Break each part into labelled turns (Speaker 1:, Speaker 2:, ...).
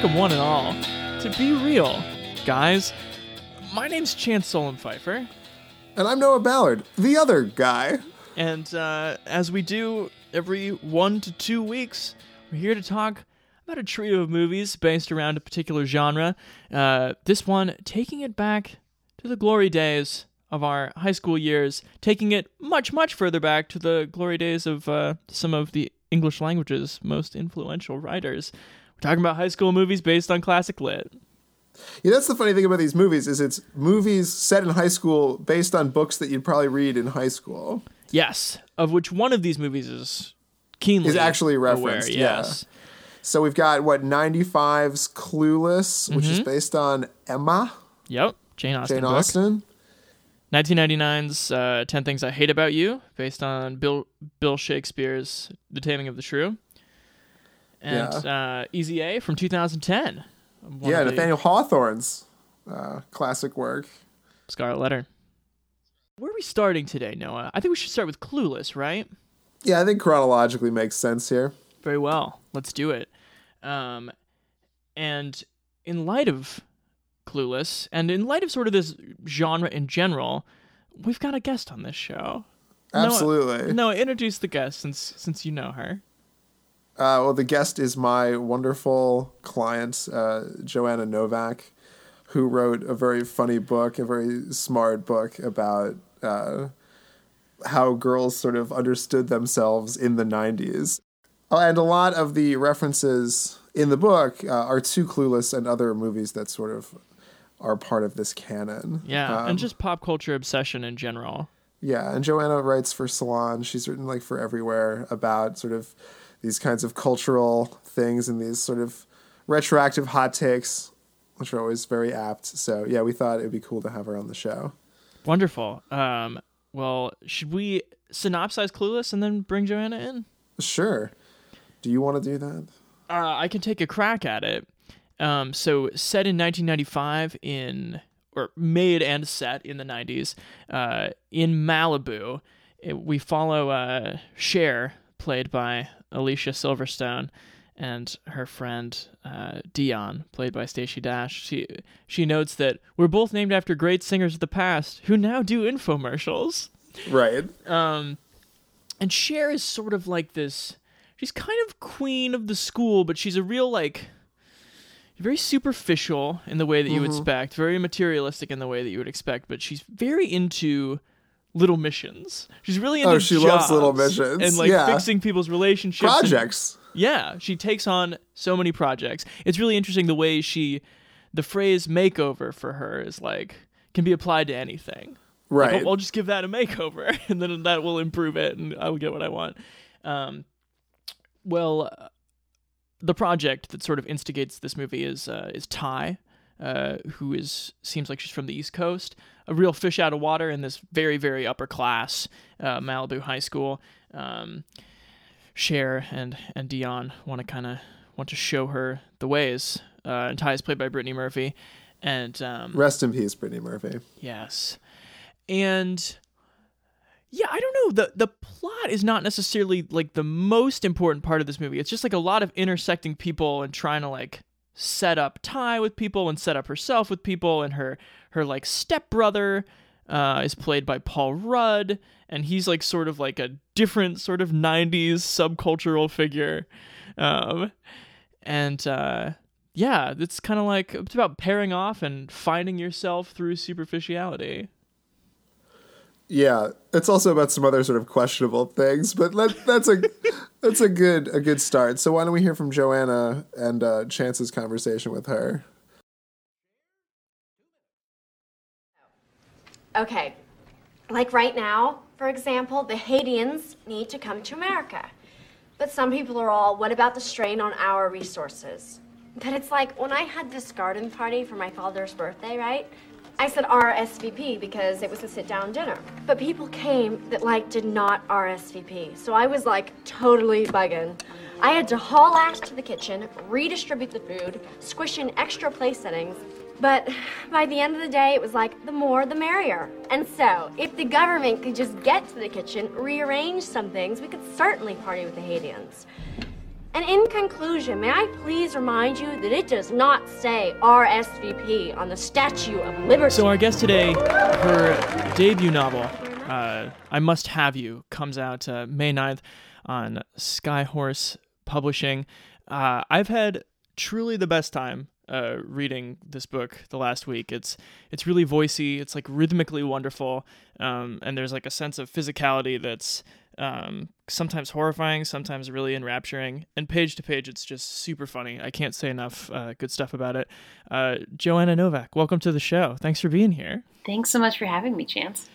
Speaker 1: Welcome, one and all, to Be Real. Guys, my name's Chance Solon Pfeiffer,
Speaker 2: And I'm Noah Ballard, the other guy.
Speaker 1: and uh, as we do every one to two weeks, we're here to talk about a trio of movies based around a particular genre. Uh, this one taking it back to the glory days of our high school years, taking it much, much further back to the glory days of uh, some of the English language's most influential writers. We're talking about high school movies based on classic lit.
Speaker 2: Yeah, that's the funny thing about these movies is it's movies set in high school based on books that you'd probably read in high school.
Speaker 1: Yes, of which one of these movies is keenly
Speaker 2: Is actually
Speaker 1: aware,
Speaker 2: referenced, yeah.
Speaker 1: Yes,
Speaker 2: So we've got what 95's Clueless, which is based on Emma
Speaker 1: yep. Jane Austen.
Speaker 2: Jane
Speaker 1: book.
Speaker 2: Austen.
Speaker 1: 1999's uh, Ten Things I Hate About You, based on Bill Bill Shakespeare's The Taming of the Shrew, and uh, Easy A from 2010.
Speaker 2: Yeah,
Speaker 1: of the-
Speaker 2: Nathaniel Hawthorne's uh, classic work.
Speaker 1: Scarlet Letter. Where are we starting today, Noah? I think we should start with Clueless, right?
Speaker 2: Yeah, I think chronologically makes sense here.
Speaker 1: Very well. Let's do it. Um, and in light of Clueless, and in light of sort of this genre in general, we've got a guest on this show.
Speaker 2: Absolutely.
Speaker 1: No, introduce the guest since since you know her.
Speaker 2: Uh, well, the guest is my wonderful client, uh, Joanna Novak, who wrote a very funny book, a very smart book about uh, how girls sort of understood themselves in the 90s. Oh, and a lot of the references in the book uh, are to Clueless and other movies that sort of are part of this canon.
Speaker 1: Yeah,
Speaker 2: Um,
Speaker 1: and just pop culture obsession in general.
Speaker 2: yeah, and Joanna writes for Salon. She's written like for everywhere about sort of these kinds of cultural things and these sort of retroactive hot takes, which are always very apt. So yeah, we thought it'd be cool to have her on the show.
Speaker 1: Wonderful. Um, well, should we synopsize Clueless and then bring Joanna in?
Speaker 2: Sure. Do you want to do that?
Speaker 1: Uh, I can take a crack at it. Um, so set in 1995 in or made and set in the 90s uh, in Malibu. It- we follow uh, Cher, played by Alicia Silverstone, and her friend uh, Dionne, played by Stacey Dash. She she notes that we're both named after great singers of the past who now do infomercials.
Speaker 2: Right.
Speaker 1: Um, and Cher is sort of like this. She's kind of queen of the school, but she's a real like very superficial in the way that you would expect, very materialistic in the way that you would expect. But she's very into little missions. She's really into
Speaker 2: Oh, she loves little missions.
Speaker 1: and like
Speaker 2: Yeah.
Speaker 1: fixing people's relationships, and-
Speaker 2: Projects.
Speaker 1: yeah, she takes on so many projects. It's really interesting the way she, the phrase makeover for her is like can be applied to anything. Like,
Speaker 2: Right.
Speaker 1: I'll, I'll just give that a makeover, and then that will improve it, and I will get what I want. Um, well, uh, the project that sort of instigates this movie is uh, is Tai, uh, who is seems like she's from the East Coast, a real fish out of water in this very very upper class uh, Malibu high school. Um, Cher and and Dion want to kind of want to show her the ways. Uh, and Tai is played by Brittany Murphy, and um,
Speaker 2: Rest in peace, Brittany Murphy.
Speaker 1: Yes. And yeah, I don't know. The the plot is not necessarily like the most important part of this movie. It's just like a lot of intersecting people and trying to like set up Tai with people and set up herself with people and her her like stepbrother uh, is played by Paul Rudd and he's like sort of like a different sort of 90s subcultural figure. Um and uh yeah, it's kind of like it's about pairing off and finding yourself through superficiality.
Speaker 2: Yeah, it's also about some other sort of questionable things, but that, that's a that's a good a good start. So why don't we hear from Joanna and uh, Chance's conversation with her?
Speaker 3: Okay, like right now, for example, the Haitians need to come to America. But some people are all, what about the strain on our resources? But it's like when I had this garden party for my father's birthday, right? I said RSVP because it was a sit down dinner. But people came that like did not RSVP. So I was like totally bugging. I had to haul ass to the kitchen, redistribute the food, squish in extra place settings. But by the end of the day, it was like the more the merrier. And so, if the government could just get to the kitchen, rearrange some things, we could certainly party with the Haitians. And in conclusion, may I please remind you that it does not say RSVP on the Statue of Liberty.
Speaker 1: So our guest today, her debut novel, uh, I Must Have You, comes out uh, May 9th on Skyhorse Publishing. Uh, I've had truly the best time uh, reading this book the last week. It's it's really voicey. It's like rhythmically wonderful, um, and there's like a sense of physicality that's um, sometimes horrifying, sometimes really enrapturing. And page to page, it's just super funny. I can't say enough uh, good stuff about it. Uh, Joanna Novak, welcome to the show. Thanks for being here.
Speaker 4: Thanks so much for having me, Chance.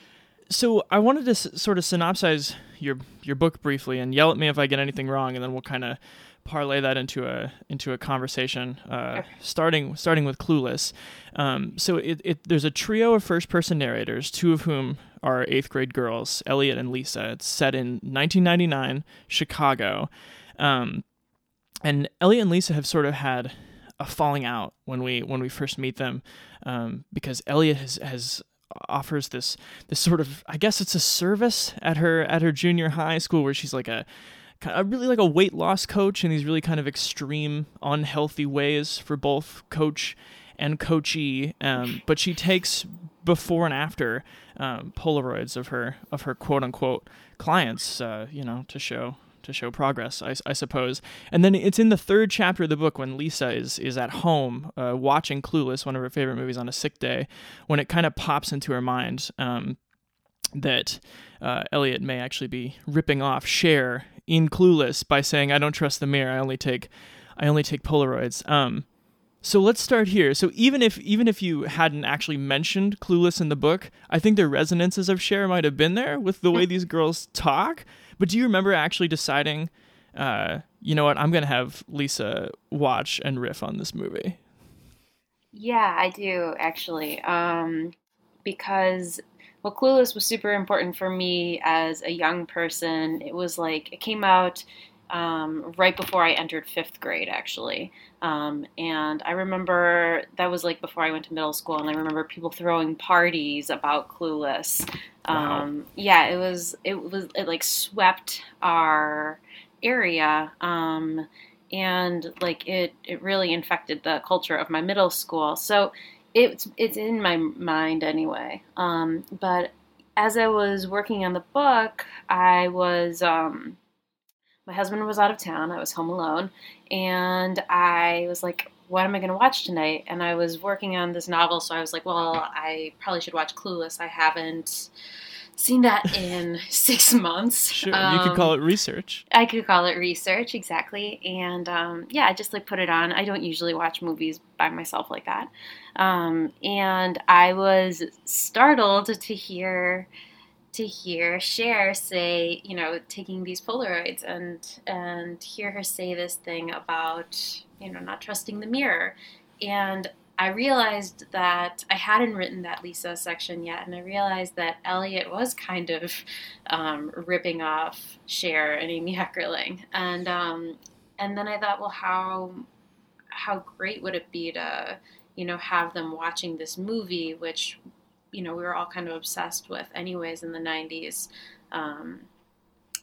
Speaker 1: So I wanted to s- sort of synopsize your your book briefly and yell at me if I get anything wrong, and then we'll kind of parlay that into a into a conversation. Uh, starting starting with Clueless. Um, so it, it there's a trio of first person narrators, two of whom are eighth grade girls, Elliot and Lisa. It's set in 1999 Chicago, um, and Elliot and Lisa have sort of had a falling out when we when we first meet them, um, because Elliot has has offers this this sort of I guess it's a service at her at her junior high school where she's like a kind of really like a weight loss coach in these really kind of extreme unhealthy ways for both coach and coachee um, but she takes before and after um, polaroids of her of her quote unquote clients uh, you know to show to show progress, I, I, suppose. And then it's in the third chapter of the book when Lisa is is at home uh, watching Clueless, one of her favorite movies, on a sick day, when it kind of pops into her mind um, that uh, Elliot may actually be ripping off Cher in Clueless by saying, "I don't trust the mirror. I only take I only take Polaroids." Um, so let's start here. So even if even if you hadn't actually mentioned Clueless in the book, I think the resonances of Cher might have been there with the way these girls talk. But do you remember actually deciding, uh, you know what, I'm gonna have Lisa watch and riff on this movie?
Speaker 4: Yeah, I do actually, um, because well, Clueless was super important for me as a young person. It was like it came out um, right before I entered fifth grade, actually. Um, and I remember that was like before I went to middle school, and I remember people throwing parties about Clueless.
Speaker 1: Wow.
Speaker 4: Um, yeah, it was it was it like swept our area, um, and like it it really infected the culture of my middle school. So it's it's in my mind anyway. Um, but as I was working on the book, I was um, my husband was out of town. I was home alone, and I was like, "What am I going to watch tonight?" And I was working on this novel, so I was like, "Well, I probably should watch Clueless. I haven't seen that in six months."
Speaker 1: Sure, you could call it research.
Speaker 4: I could call it research, exactly. And um, yeah, I just like put it on. I don't usually watch movies by myself like that. Um, and I was startled to hear to hear Cher say, you know, taking these Polaroids and and hear her say this thing about, you know, not trusting the mirror. And I realized that I hadn't written that Lisa section yet, and I realized that Elliot was kind of um, ripping off Cher and Amy Heckerling, and um, and then I thought, well, how how great would it be to you know have them watching this movie, which you know we were all kind of obsessed with, anyways, in the '90s. Um,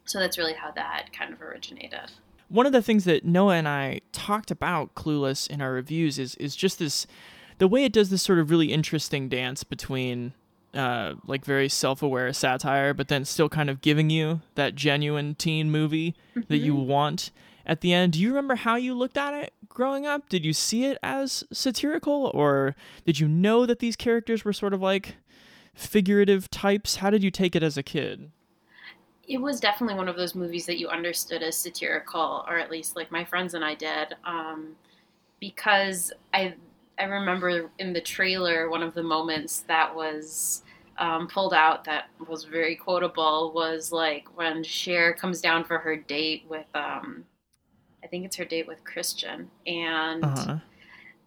Speaker 4: so that's really how that kind of originated
Speaker 1: one of the things that Noah and I talked about Clueless in our reviews is is just this the way it does this sort of really interesting dance between uh, like very self-aware satire, but then still kind of giving you that genuine teen movie that you want at the end. Do you remember how you looked at it growing up? Did you see it as satirical, or did you know that these characters were sort of like figurative types? How did you take it as a kid?
Speaker 4: It was definitely one of those movies that you understood as satirical, or at least like my friends and I did, um, because I I remember in the trailer one of the moments that was um, pulled out that was very quotable was like when Cher comes down for her date with um, I think it's her date with Christian, and
Speaker 1: Uh-huh.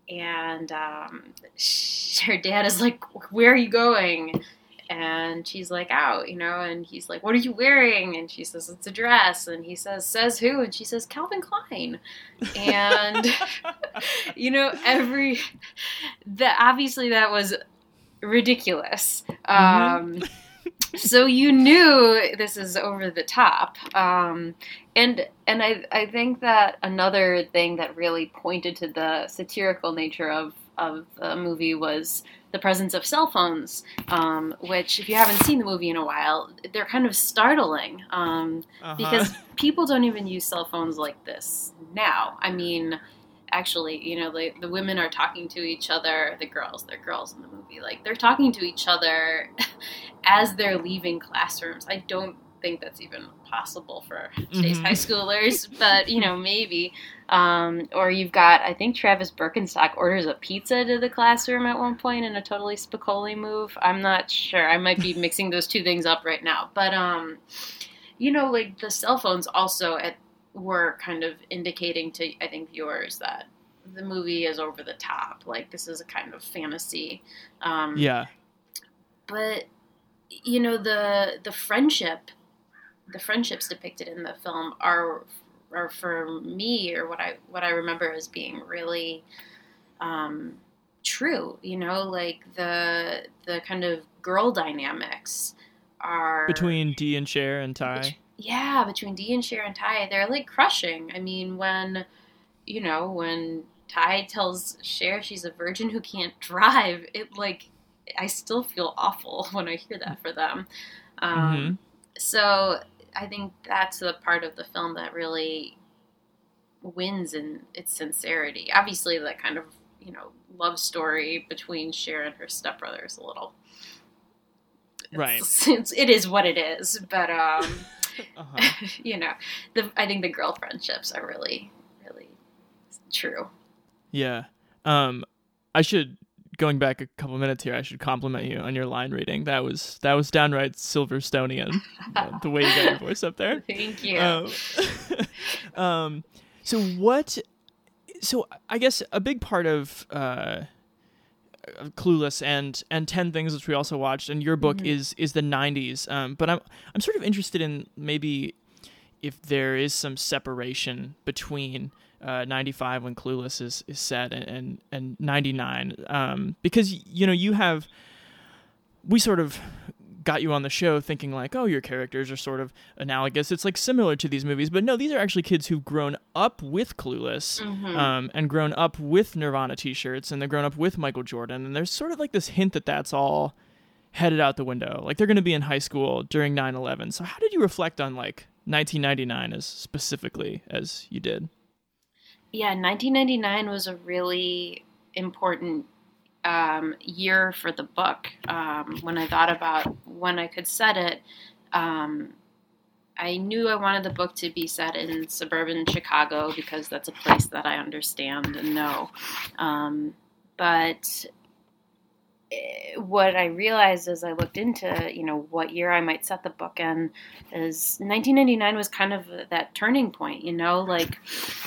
Speaker 4: and um, her dad is like, "Where are you going?" And she's like, "Out," you know. And he's like, "What are you wearing?" And she says, "It's a dress." And he says, "Says who?" And she says, "Calvin Klein." And you know, every that obviously that was ridiculous.
Speaker 1: Mm-hmm.
Speaker 4: Um, so you knew this is over the top. Um, and and I, I think that another thing that really pointed to the satirical nature of, of the movie was the presence of cell phones, um, which, if you haven't seen the movie in a while, they're kind of startling um,
Speaker 1: Uh-huh.
Speaker 4: because people don't even use cell phones like this now. I mean, actually, you know, the, the women are talking to each other, the girls, they're girls in the movie, like they're talking to each other as they're leaving classrooms. I don't think that's even possible for today's
Speaker 1: Mhm.
Speaker 4: high schoolers, but you know, maybe. Um, or you've got, I think Travis Birkenstock orders a pizza to the classroom at one point in a totally Spicoli move. I'm not sure. I might be mixing those two things up right now. But, um, you know, like the cell phones also at, were kind of indicating to, I think, viewers that the movie is over the top. Like, this is a kind of fantasy. Um,
Speaker 1: yeah.
Speaker 4: but you know the the friendship the friendships depicted in the film are are for me or what I what I remember as being really um, true you know like the the kind of girl dynamics are
Speaker 1: Between Dee and Cher and Tai.
Speaker 4: Bet- yeah, between Dee and Cher and Tai, they're like crushing. I mean, when you know when Tai tells Cher she's a virgin who can't drive, it like I still feel awful when I hear that for them. Um, So I think that's the part of the film that really wins in its sincerity. Obviously, that kind of you know love story between Cher and her stepbrother is a little
Speaker 1: Right.
Speaker 4: it's, it's, it is what it is, but um,
Speaker 1: Uh-huh.
Speaker 4: you know, the I think the girl friendships are really, really true.
Speaker 1: Yeah. Um, I should going back a couple minutes here. I should compliment you on your line reading. That was that was downright Silverstonian. uh, the way you got your voice up there.
Speaker 4: Thank you.
Speaker 1: Um, um, so what? So I guess a big part of uh, Clueless and and Ten Things, which we also watched, and your book is is the '90s. Um, but I'm I'm sort of interested in maybe if there is some separation between uh, 95 when Clueless is, is set and, and, and 99 um, because you know you have we sort of got you on the show thinking like oh your characters are sort of analogous. It's like similar to these movies but no these are actually kids who've grown up with clueless um, and grown up with nirvana t-shirts and they're grown up with michael jordan and there's sort of like this hint that that's all headed out the window. Like they're going to be in high school during 9-11 so how did you reflect on like 1999 as specifically as you did
Speaker 4: yeah, 1999 was a really important um, year for the book. Um, when I thought about when I could set it, um, I knew I wanted the book to be set in suburban Chicago because that's a place that I understand and know. Um, but what I realized as I looked into, you know, what year I might set the book in, is 1999 was kind of that turning point. You know, like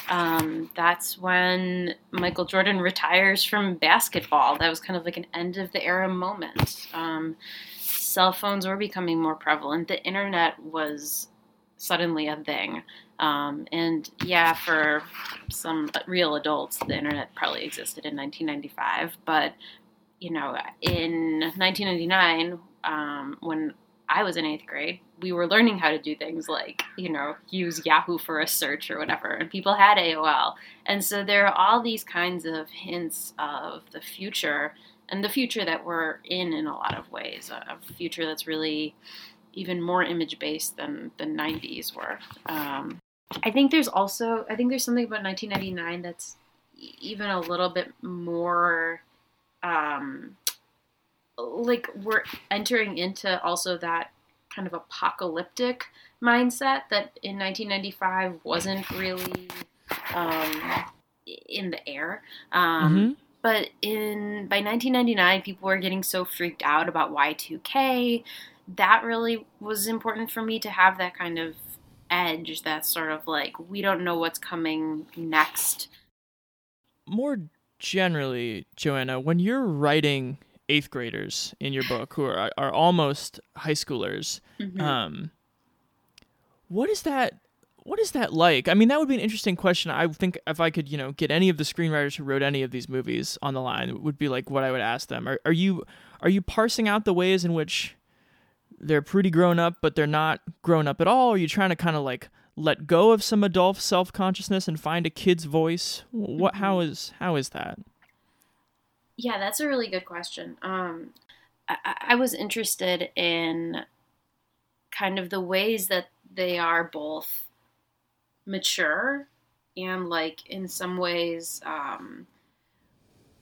Speaker 4: um, that's when Michael Jordan retires from basketball. That was kind of like an end of the era moment. Um, cell phones were becoming more prevalent. The internet was suddenly a thing. Um, and yeah, for some real adults, the internet probably existed in 1995. But, you know, in 1999, um, when I was in eighth grade, we were learning how to do things like, you know, use Yahoo for a search or whatever, and people had AOL. And so there are all these kinds of hints of the future and the future that we're in in a lot of ways, a, future that's really even more image based than the 90s were. Um, I think there's also, I think there's something about 1999 that's even a little bit more um, like we're entering into also that kind of apocalyptic mindset that in 1995 wasn't really um, in the air. Um,
Speaker 1: Mhm.
Speaker 4: But in by 1999, people were getting so freaked out about Y2K. That really was important for me to have that kind of edge. That sort of like we don't know what's coming next.
Speaker 1: more generally, Joanna, when you're writing eighth graders in your book who are are almost high schoolers,
Speaker 4: Mm-hmm.
Speaker 1: um, what is that? What is that like? I mean, that would be an interesting question. I think if I could, you know, get any of the screenwriters who wrote any of these movies on the line, it would be like what I would ask them. Are, are you are you parsing out the ways in which they're pretty grown up, but they're not grown up at all? Are you trying to kind of like let go of some adult self consciousness and find a kid's voice? What? How is how is that?
Speaker 4: Yeah, that's a really good question. Um, I, I- was interested in kind of the ways that they are both mature and like in some ways um,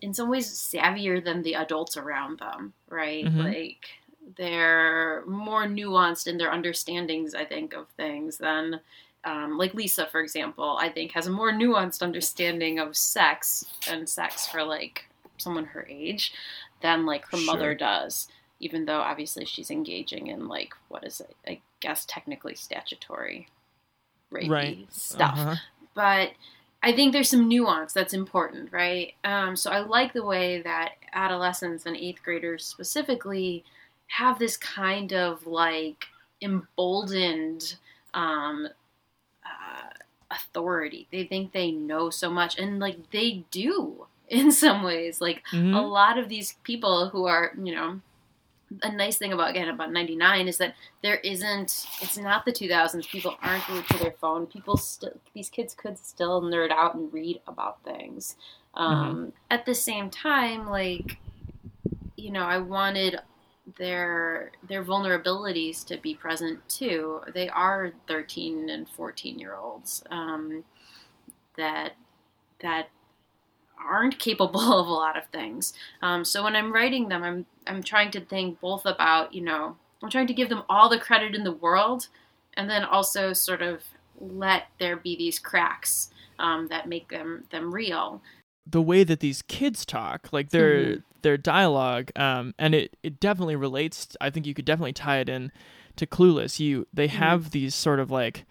Speaker 4: in some ways savvier than the adults around them right
Speaker 1: Mhm.
Speaker 4: like they're more nuanced in their understandings i think of things than um, like lisa for example i think has a more nuanced understanding of sex and sex for like someone her age than like her mother does even though obviously she's engaging in like what is it i guess technically statutory rapey
Speaker 1: Right.
Speaker 4: stuff
Speaker 1: Uh-huh.
Speaker 4: but I think there's some nuance that's important, right? Um, so I like the way that adolescents and eighth graders specifically have this kind of like emboldened um, uh, authority. They think they know so much, and like they do in some ways. Like
Speaker 1: Mhm.
Speaker 4: a lot of these people who are, you know, a nice thing about again about 99 is that there isn't it's not the 2000s people aren't glued to their phone people still these kids could still nerd out and read about things um, at the same time like you know i wanted their their vulnerabilities to be present too they are 13 and 14 year olds um, that that aren't capable of a lot of things. Um, so when I'm writing them, I'm I'm trying to think both about you know I'm trying to give them all the credit in the world, and then also sort of let there be these cracks um, that make them them real.
Speaker 1: The way that these kids talk, like their
Speaker 4: Mhm.
Speaker 1: their dialogue, um, and it it definitely relates. I think you could definitely tie it in to Clueless. You they have these sort of like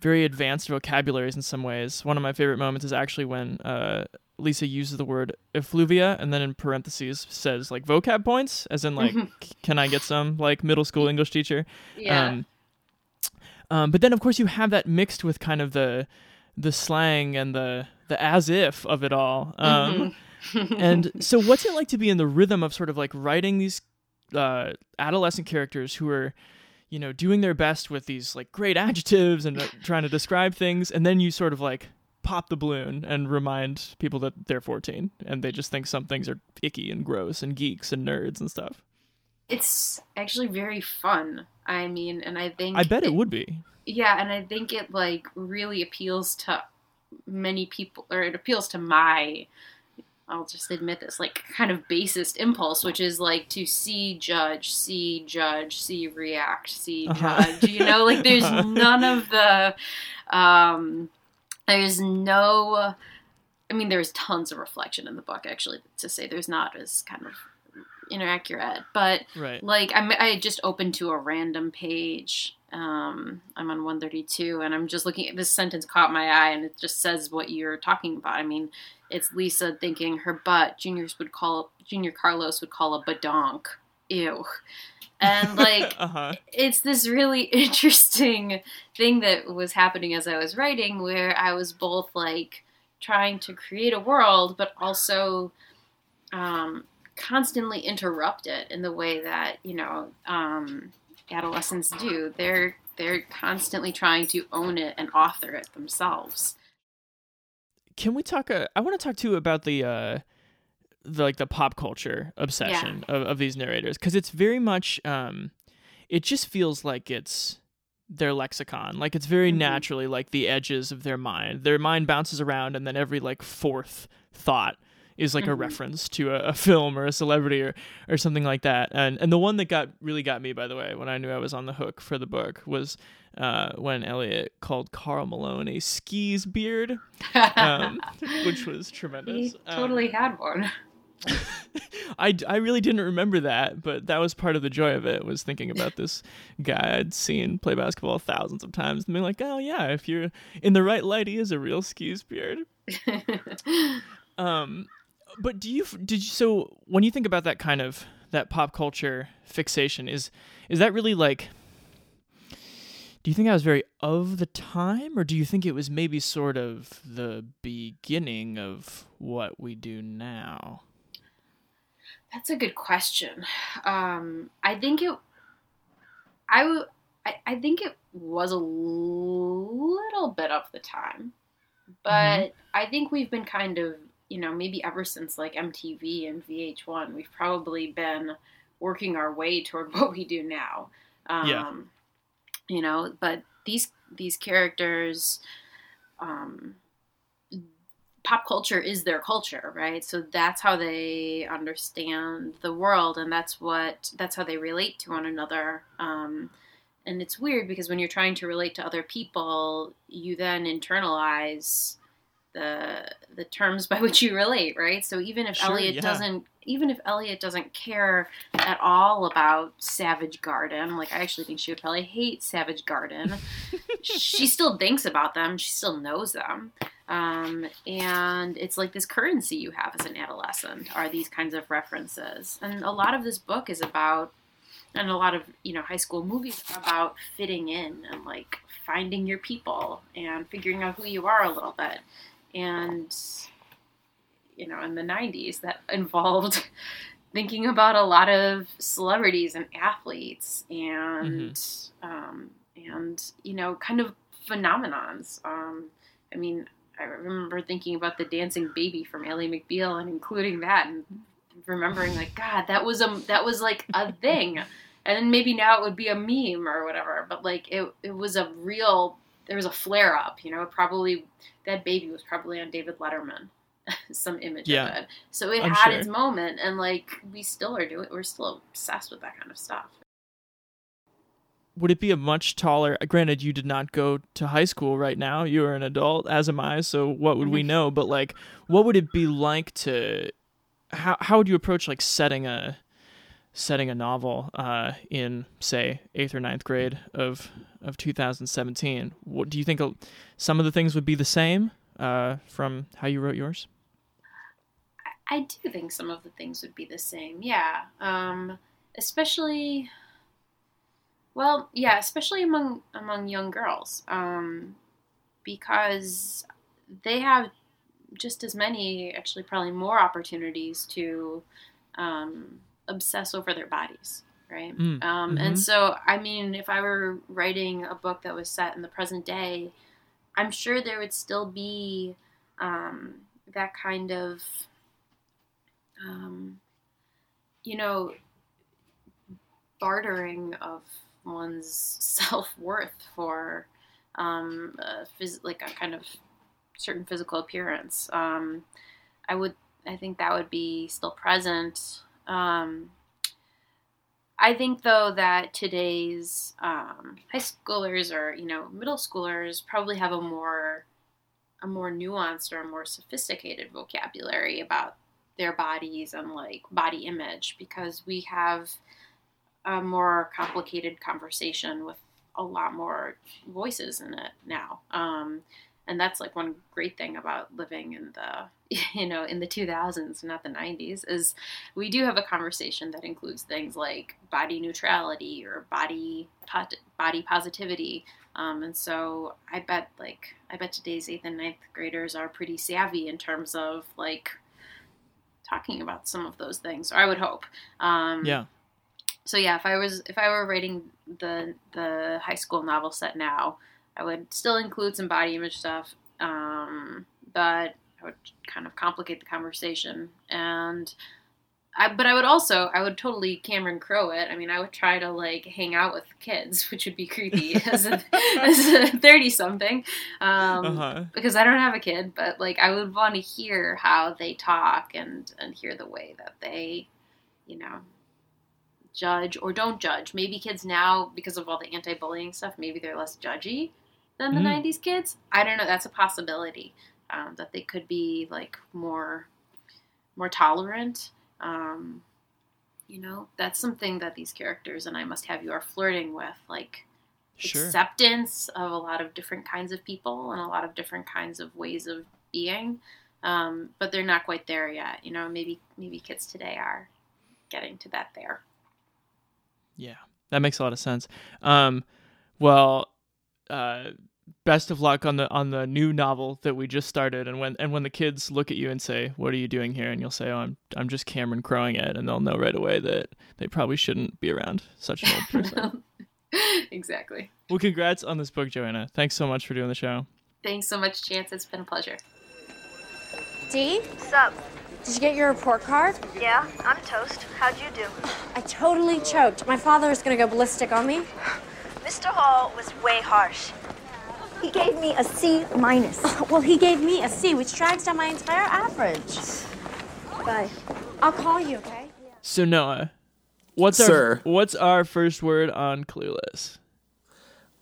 Speaker 1: very advanced vocabularies in some ways. One of my favorite moments is actually when uh, Lisa uses the word effluvia and then in parentheses says like vocab points, as in like, can I get some like middle school English teacher?
Speaker 4: Yeah.
Speaker 1: Um, um, but then of course you have that mixed with kind of the the slang and the the as if of it all. Um, and so, what's it like to be in the rhythm of sort of like writing these uh, adolescent characters who are, you know, doing their best with these like great adjectives and uh, trying to describe things, and then you sort of like pop the balloon and remind people that they're 14 and they just think some things are icky and gross and geeks and nerds and stuff.
Speaker 4: it's actually very fun. I mean, and I think
Speaker 1: I bet it would be.
Speaker 4: Yeah, and I think it like really appeals to many people, or it appeals to my. I'll just admit this, like kind of basest impulse, which is like to see, judge, see, judge, see, react, see,
Speaker 1: Uh-huh.
Speaker 4: judge. You know, like there's none of the, um, there's no. I mean, there's tons of reflection in the book. Actually, to say there's not is kind of inaccurate, but
Speaker 1: Right.
Speaker 4: like I'm, I just opened to a random page. Um, I'm on 132, and I'm just looking at this sentence caught my eye, and it just says what you're talking about. I mean, it's Lisa thinking her butt. Juniors would call Junior Carlos would call a badonk. Ew. And like
Speaker 1: uh huh.
Speaker 4: it's this really interesting thing that was happening as I was writing, where I was both like trying to create a world, but also um, constantly interrupt it in the way that you know um, adolescents do. They're they're constantly trying to own it and author it themselves.
Speaker 1: Can we talk? Uh, I want to talk too about the, uh, the like the pop culture obsession of, of these narrators because it's very much. Um, it just feels like it's their lexicon. Like it's very
Speaker 4: Mhm.
Speaker 1: naturally like the edges of their mind. Their mind bounces around, and then every like fourth thought is like a
Speaker 4: Mhm.
Speaker 1: reference to a, a film or a celebrity or, or something like that. And and the one that got really got me, by the way, when I knew I was on the hook for the book was uh, when Elliot called Karl Malone a skis beard, um, which was tremendous.
Speaker 4: he
Speaker 1: Um,
Speaker 4: totally had one.
Speaker 1: I, I really didn't remember that, but that was part of the joy of it was thinking about this guy I'd seen play basketball thousands of times and being like, oh yeah, if you're in the right light, he is a real skis beard. Um, But do you did you so when you think about that kind of that pop culture fixation is is that really like do you think that was very of the time or do you think it was maybe sort of the beginning of what we do now?
Speaker 4: That's a good question. Um, I think it. I would. I, I think it was a little bit of the time, but mm-hmm. I think we've been kind of you know maybe ever since like MTV and VH1, we've probably been working our way toward what we do now. Um, yeah. You know, but these these characters. Um, pop culture is their culture, right? So that's how they understand the world, and that's what that's how they relate to one another. Um, and it's weird because when you're trying to relate to other people, you then internalize the the terms by which you relate, right? So even if sure, Elliot yeah. doesn't even if Elliot doesn't care at all about Savage Garden, like I actually think she would probably hate Savage Garden, she still thinks about them, she still knows them. Um, and it's like this currency you have as an adolescent are these kinds of references. And a lot of this book is about, and a lot of, you know, high school movies about fitting in and like finding your people and figuring out who you are a little bit. And, you know, in the 90s, that involved thinking about a lot of celebrities and athletes and, mm-hmm. um, and, you know, kind of phenomenons. Um, I mean, I remember thinking about the dancing baby from Ally McBeal and including that and remembering like God, that was a that was like a thing. and then maybe now it would be a meme or whatever, but like it it was a real there was a flare up, you know, probably that baby was probably on David Letterman. some image yeah, of it. So it I'm had sure. its moment and like we still are doing we're still obsessed with that kind of stuff
Speaker 1: would it be a much taller granted you did not go to high school right now you are an adult as am i so what would we mm-hmm. know but like what would it be like to how, how would you approach like setting a setting a novel uh, in say eighth or ninth grade of of 2017 what do you think some of the things would be the same uh, from how you wrote yours?
Speaker 4: I do think some of the things would be the same yeah. Um, especially well, yeah, especially among among young girls, um, because they have just as many, actually, probably more opportunities to um, obsess over their bodies, right? Mm, um, mm-hmm. And so, I mean, if I were writing a book that was set in the present day, I'm sure there would still be um, that kind of, um, you know, bartering of one's self worth for um, phys- like a kind of certain physical appearance. Um, I would, I think that would be still present. Um, I think though that today's um, high schoolers or you know middle schoolers probably have a more a more nuanced or a more sophisticated vocabulary about their bodies and like body image because we have a more complicated conversation with a lot more voices in it now. Um, and that's like one great thing about living in the you know in the 2000s not the 90s is we do have a conversation that includes things like body neutrality or body body positivity. Um, and so i bet like i bet today's eighth and ninth graders are pretty savvy in terms of like talking about some of those things or i would hope. Um,
Speaker 1: yeah.
Speaker 4: so yeah, if I was if I were writing the the high school novel set now, I would still include some body image stuff, um, but I would kind of complicate the conversation and. I, but I would also, I would totally Cameron Crowe it. I mean, I would try to like hang out with kids, which would be creepy as a thirty something, um, uh-huh. because I don't have a kid. But like, I would want to hear how they talk and and hear the way that they, you know, judge or don't judge. Maybe kids now, because of all the anti bullying stuff, maybe they're less judgy than the mm. 90s kids. I don't know. That's a possibility um, that they could be like more more tolerant. Um, you know, that's something that these characters and I Must Have You are flirting with, like sure. acceptance of a lot of different kinds of people and a lot of different kinds of ways of being. um, but they're not quite there yet. You know, maybe maybe kids today are getting to that there.
Speaker 1: Yeah, that makes a lot of sense. Um, well, uh, best of luck on the on the new novel that we just started. And when and when the kids look at you and say, "What are you doing here?" and you'll say, "Oh, I'm I'm just Cameron crowing it," and they'll know right away that they probably shouldn't be around such an old person.
Speaker 4: exactly.
Speaker 1: well, congrats on this book, Joanna. Thanks so much for doing the show.
Speaker 4: Thanks so much, Chance. It's been a pleasure.
Speaker 3: Dee,
Speaker 5: What's up?
Speaker 3: did you get your report card?
Speaker 5: Yeah, I'm toast. How'd you do?
Speaker 3: I totally choked. My father is gonna go ballistic on me.
Speaker 5: Mr. Hall was way harsh. He gave me a C minus.
Speaker 3: Well, he gave me a C, which drags down my entire average.
Speaker 5: Bye.
Speaker 3: I'll call you, okay?
Speaker 1: So Noah, what's our what's our first word on Clueless?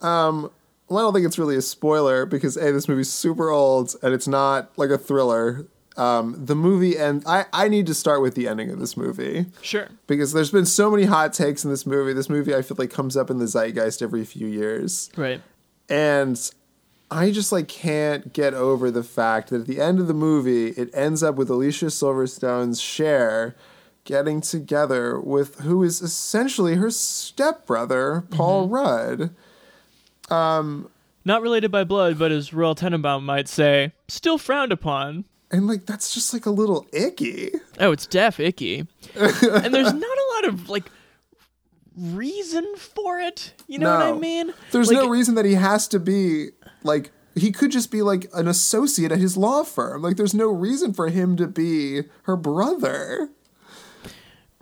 Speaker 2: Um, Well, I don't think it's really a spoiler because a this movie's super old and it's not like a thriller. Um, the movie and I I need to start with the ending of this movie
Speaker 1: Sure.
Speaker 2: because there's been so many hot takes in this movie. This movie I feel like comes up in the zeitgeist every few years,
Speaker 1: Right.
Speaker 2: and I just like can't get over the fact that at the end of the movie it ends up with Alicia Silverstone's Cher getting together with who is essentially her stepbrother Paul Rudd.
Speaker 1: Um, Not related by blood, but as Royal Tenenbaum might say, still frowned upon.
Speaker 2: And like that's just like a little icky.
Speaker 1: Oh, it's deaf icky. and there's not a lot of like reason for it. You know what I mean?
Speaker 2: There's
Speaker 1: Like,
Speaker 2: no reason that he has to be like he could just be like an associate at his law firm. Like there's no reason for him to be her brother.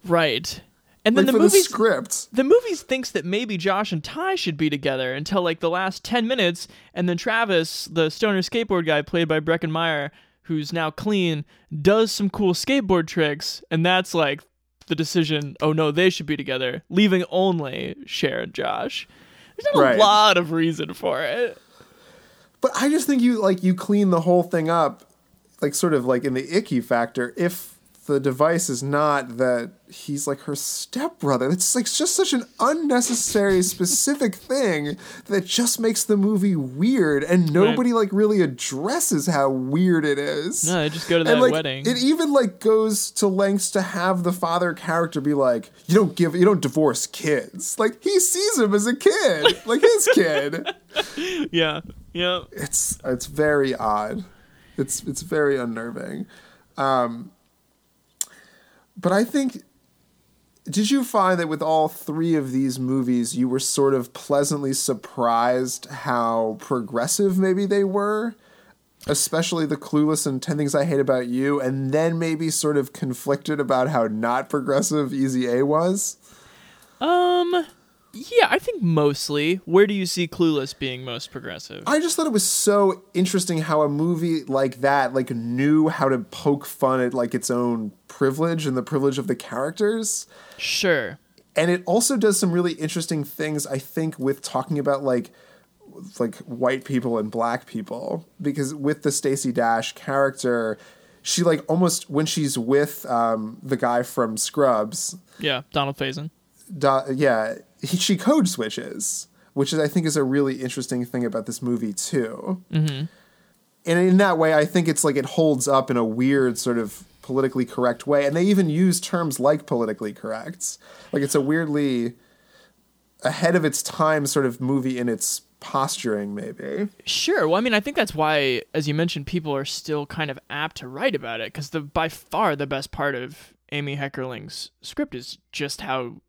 Speaker 1: Right. And then
Speaker 2: Like
Speaker 1: the movie
Speaker 2: the script.
Speaker 1: the movie thinks that maybe Josh and Tai should be together until like the last 10 minutes and then Travis, the stoner skateboard guy played by Breckin Meyer, who's now clean, does some cool skateboard tricks and that's like the decision, oh no, they should be together, leaving only Cher and Josh. There's not
Speaker 2: Right.
Speaker 1: a lot of reason for it.
Speaker 2: But I just think you like you clean the whole thing up, like sort of like in the icky factor. If the device is not that he's like her stepbrother, it's like just such an unnecessary specific thing that just makes the movie weird, and nobody like really addresses how weird it is.
Speaker 1: No, they just go to that
Speaker 2: and like
Speaker 1: wedding.
Speaker 2: it even like goes to lengths to have the father character be like, you don't give, you don't divorce kids. Like he sees him as a kid, like his kid
Speaker 1: yeah. Yeah.
Speaker 2: it's it's very odd. It's it's very unnerving. Um, but I think did you find that with all three of these movies you were sort of pleasantly surprised how progressive maybe they were? Especially the Clueless and 10 Things I Hate About You, and then maybe sort of conflicted about how not progressive Easy A was?
Speaker 1: Um yeah, I think mostly. Where do you see Clueless being most progressive?
Speaker 2: I just thought it was so interesting how a movie like that like knew how to poke fun at like its own privilege and the privilege of the characters.
Speaker 1: Sure.
Speaker 2: And it also does some really interesting things I think with talking about like like white people and black people because with the Stacey Dash character she like almost when she's with um, the guy from Scrubs,
Speaker 1: Yeah, Donald Faison.
Speaker 2: do, yeah, he, she code switches, which is I think is a really interesting thing about this movie too. Mm-hmm. And in that way, I think it's like it holds up in a weird sort of politically correct way, and they even use terms like politically correct. Like it's a weirdly ahead of its time sort of movie in its posturing, maybe.
Speaker 1: Sure. Well, I mean, I think that's why, as you mentioned, people are still kind of apt to write about it because the by far the best part of Amy Heckerling's script is just how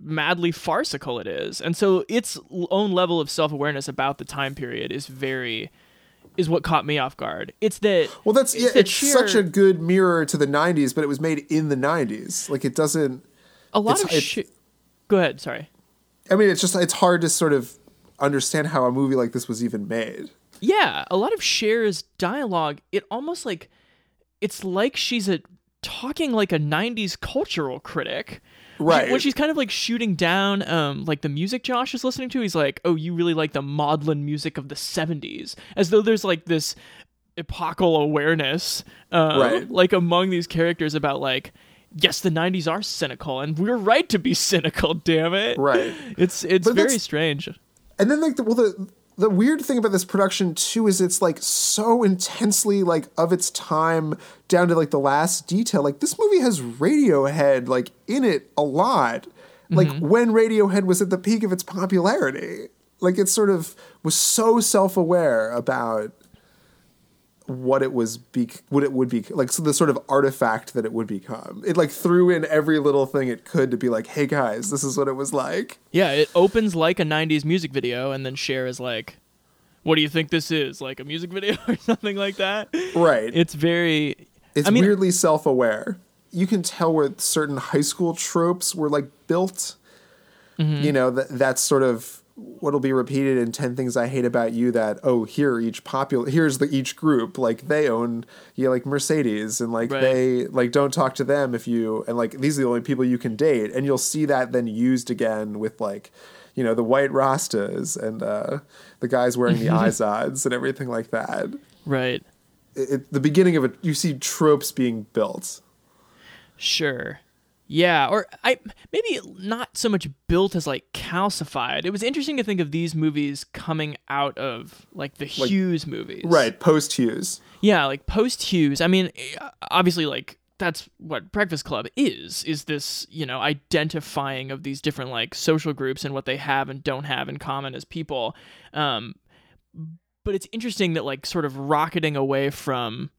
Speaker 1: madly farcical it is, and so its own level of self awareness about the time period is very is what caught me off guard. It's that
Speaker 2: Well, that's
Speaker 1: it's
Speaker 2: yeah,
Speaker 1: that
Speaker 2: it's
Speaker 1: sheer-
Speaker 2: such a good mirror to the '90s, but it was made in the '90s. Like it doesn't.
Speaker 1: a lot of shit. Go ahead. Sorry.
Speaker 2: I mean, it's just it's hard to sort of understand how a movie like this was even made.
Speaker 1: Yeah, a lot of Cher's dialogue, it almost like it's like she's a talking like a 90s cultural critic.
Speaker 2: Right.
Speaker 1: When she's kind of like shooting down um like the music Josh is listening to, he's like, "Oh, you really like the maudlin music of the 70s." As though there's like this epochal awareness uh,
Speaker 2: Right.
Speaker 1: like among these characters about like yes, the 90s are cynical and we're right to be cynical, damn it.
Speaker 2: Right.
Speaker 1: It's it's
Speaker 2: But
Speaker 1: very strange.
Speaker 2: And then like the, well the the weird thing about this production too is it's like so intensely like of its time down to like the last detail. Like this movie has Radiohead like in it a lot. Like mm-hmm. when Radiohead was at the peak of its popularity. Like it sort of was so self-aware about what it was be what it would be like so the sort of artifact that it would become. It like threw in every little thing it could to be like, "Hey guys, this is what it was like."
Speaker 1: Yeah, it opens like a 90s music video, and then Cher is like, What do you think this is? Like a music video or something like that?
Speaker 2: Right.
Speaker 1: It's very.
Speaker 2: It's
Speaker 1: I mean-
Speaker 2: weirdly self-aware. You can tell where certain high school tropes were like built.
Speaker 1: Mm-hmm.
Speaker 2: You know that that's sort of what'll be repeated in 10 things i hate about you that oh here each popular here's the each group like they own you know, like mercedes and like
Speaker 1: Right.
Speaker 2: they like don't talk to them if you and like these are the only people you can date and you'll see that then used again with like you know the white rastas and uh the guys wearing the izods and everything like that
Speaker 1: Right.
Speaker 2: it, it- the beginning of it you see tropes being built
Speaker 1: Sure. Yeah, or I maybe not so much built as like calcified. It was interesting to think of these movies coming out of like the Hughes movies.
Speaker 2: right post hughes
Speaker 1: Yeah, like post Hughes. I mean, obviously like that's what Breakfast Club is is this, you know, identifying of these different like social groups and what they have and don't have in common as people. Um but it's interesting that like sort of rocketing away from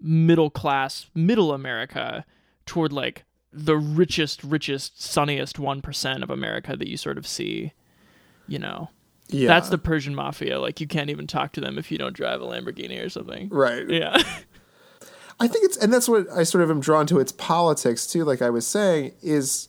Speaker 1: middle class middle America toward like the richest richest sunniest 1% of America that you sort of see, you know.
Speaker 2: yeah
Speaker 1: That's the Persian mafia. Like you can't even talk to them if you don't drive a Lamborghini or something.
Speaker 2: right
Speaker 1: Yeah.
Speaker 2: I think it's, and that's what I sort of am drawn to. Its politics too. Like I was saying, is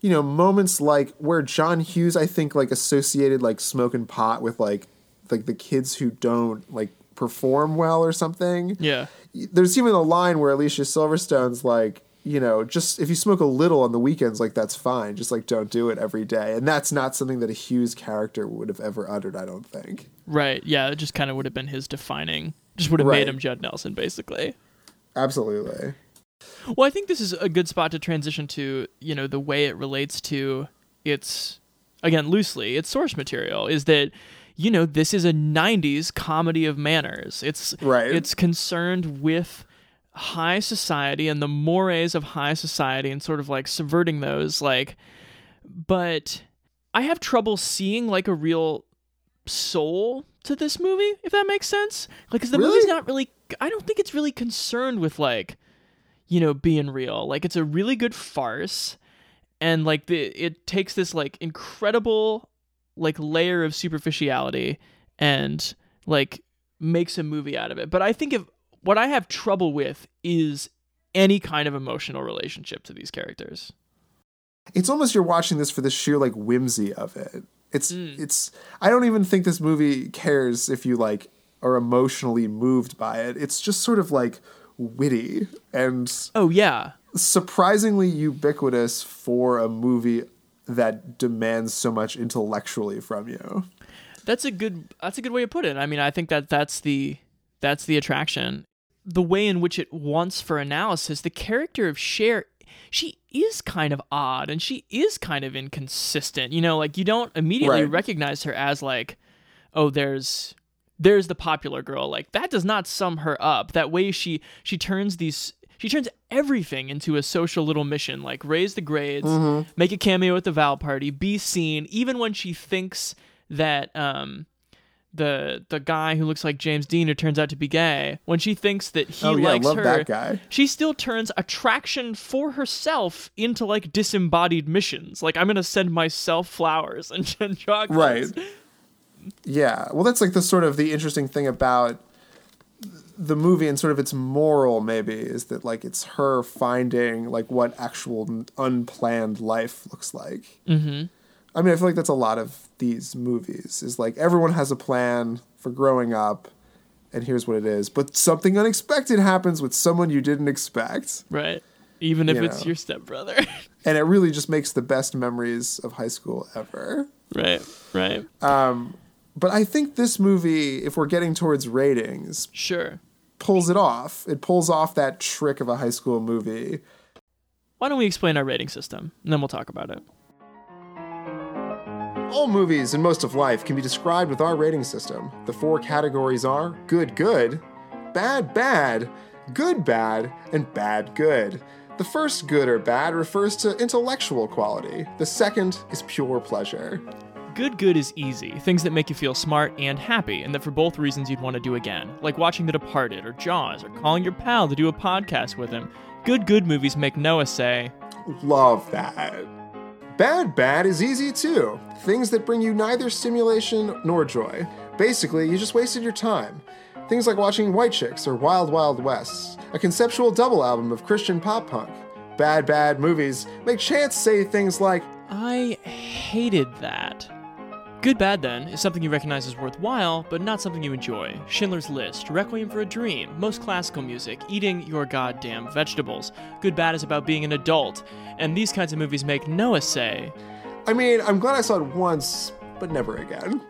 Speaker 2: you know moments like where John Hughes, I think, like associated like smoking pot with like like the kids who don't like perform well or something.
Speaker 1: yeah.
Speaker 2: There's even a line where Alicia Silverstone's like, you know, just if you smoke a little on the weekends, like that's fine. Just like don't do it every day. And that's not something that a Hughes character would have ever uttered. I don't think.
Speaker 1: Right. Yeah. It just kind of would have been his defining. Just would have
Speaker 2: Right.
Speaker 1: made him Judd Nelson, basically.
Speaker 2: Absolutely.
Speaker 1: Well, I think this is a good spot to transition to, you know, the way it relates to its, again, loosely, its source material is that, you know, this is a 90s comedy of manners. It's,
Speaker 2: Right.
Speaker 1: It's concerned with high society and the mores of high society and sort of like subverting those. Like, but I have trouble seeing like a real soul to this movie, if that makes sense. Like, because the
Speaker 2: Really?
Speaker 1: movie's not really, I don't think it's really concerned with like, you know, being real. Like, it's a really good farce, and like the it takes this like incredible like layer of superficiality and like makes a movie out of it. But I think if what I have trouble with is any kind of emotional relationship to these characters.
Speaker 2: it's almost you're watching this for the sheer like whimsy of it. It's
Speaker 1: Mm.
Speaker 2: it's I don't even think this movie cares if you like are emotionally moved by it. It's just sort of like witty and
Speaker 1: Oh yeah.
Speaker 2: surprisingly ubiquitous for a movie that demands so much intellectually from you.
Speaker 1: That's a good that's a good way to put it. I mean, I think that that's the that's the attraction. The way in which it wants for analysis, the character of Cher, she is kind of odd and she is kind of inconsistent. You know, like you don't immediately
Speaker 2: Right.
Speaker 1: recognize her as like, oh, there's there's the popular girl. Like that does not sum her up. That way she she turns these she turns everything into a social little mission, like raise the grades, make a cameo at the Val party, be seen, even when she thinks that um the the guy who looks like James Dean who turns out to be gay, when she thinks that he
Speaker 2: Oh, yeah,
Speaker 1: likes
Speaker 2: love
Speaker 1: her,
Speaker 2: that guy.
Speaker 1: she still turns attraction for herself into like disembodied missions. Like I'm gonna send myself flowers and, and chocolates.
Speaker 2: Right. Yeah. Well, that's like the sort of the interesting thing about the movie and sort of its moral maybe is that like it's her finding like what actual unplanned life looks like. Mm-hmm. I mean, I feel like that's a lot of these movies is like everyone has a plan for growing up and here's what it is, but something unexpected happens with someone you didn't expect.
Speaker 1: Right. Even if
Speaker 2: You
Speaker 1: it's
Speaker 2: know.
Speaker 1: your stepbrother.
Speaker 2: And it really just makes the best memories of high school ever.
Speaker 1: right. Right.
Speaker 2: Um But I think this movie, if we're getting towards ratings,
Speaker 1: sure.
Speaker 2: pulls it off. It pulls off that trick of a high school movie.
Speaker 1: Why don't we explain our rating system and then we'll talk about it.
Speaker 2: All movies and most of life can be described with our rating system. The four categories are good, good, bad, bad, good, bad, and bad, good. The first good or bad refers to intellectual quality, the second is pure pleasure.
Speaker 1: Good good is easy, things that make you feel smart and happy, and that for both reasons you'd want to do again, like watching The Departed or Jaws or calling your pal to do a podcast with him. Good good movies make Noah say,
Speaker 2: Love that. Bad Bad is easy too. Things that bring you neither stimulation nor joy. Basically, you just wasted your time. Things like watching White Chicks or Wild Wild West, a conceptual double album of Christian pop punk. Bad Bad movies make Chance say things like,
Speaker 1: I hated that. Good Bad, then, is something you recognize as worthwhile, but not something you enjoy. Schindler's List, Requiem for a Dream, most classical music, eating your goddamn vegetables. Good Bad is about being an adult, and these kinds of movies make Noah say,
Speaker 2: I mean, I'm glad I saw it once, but never again.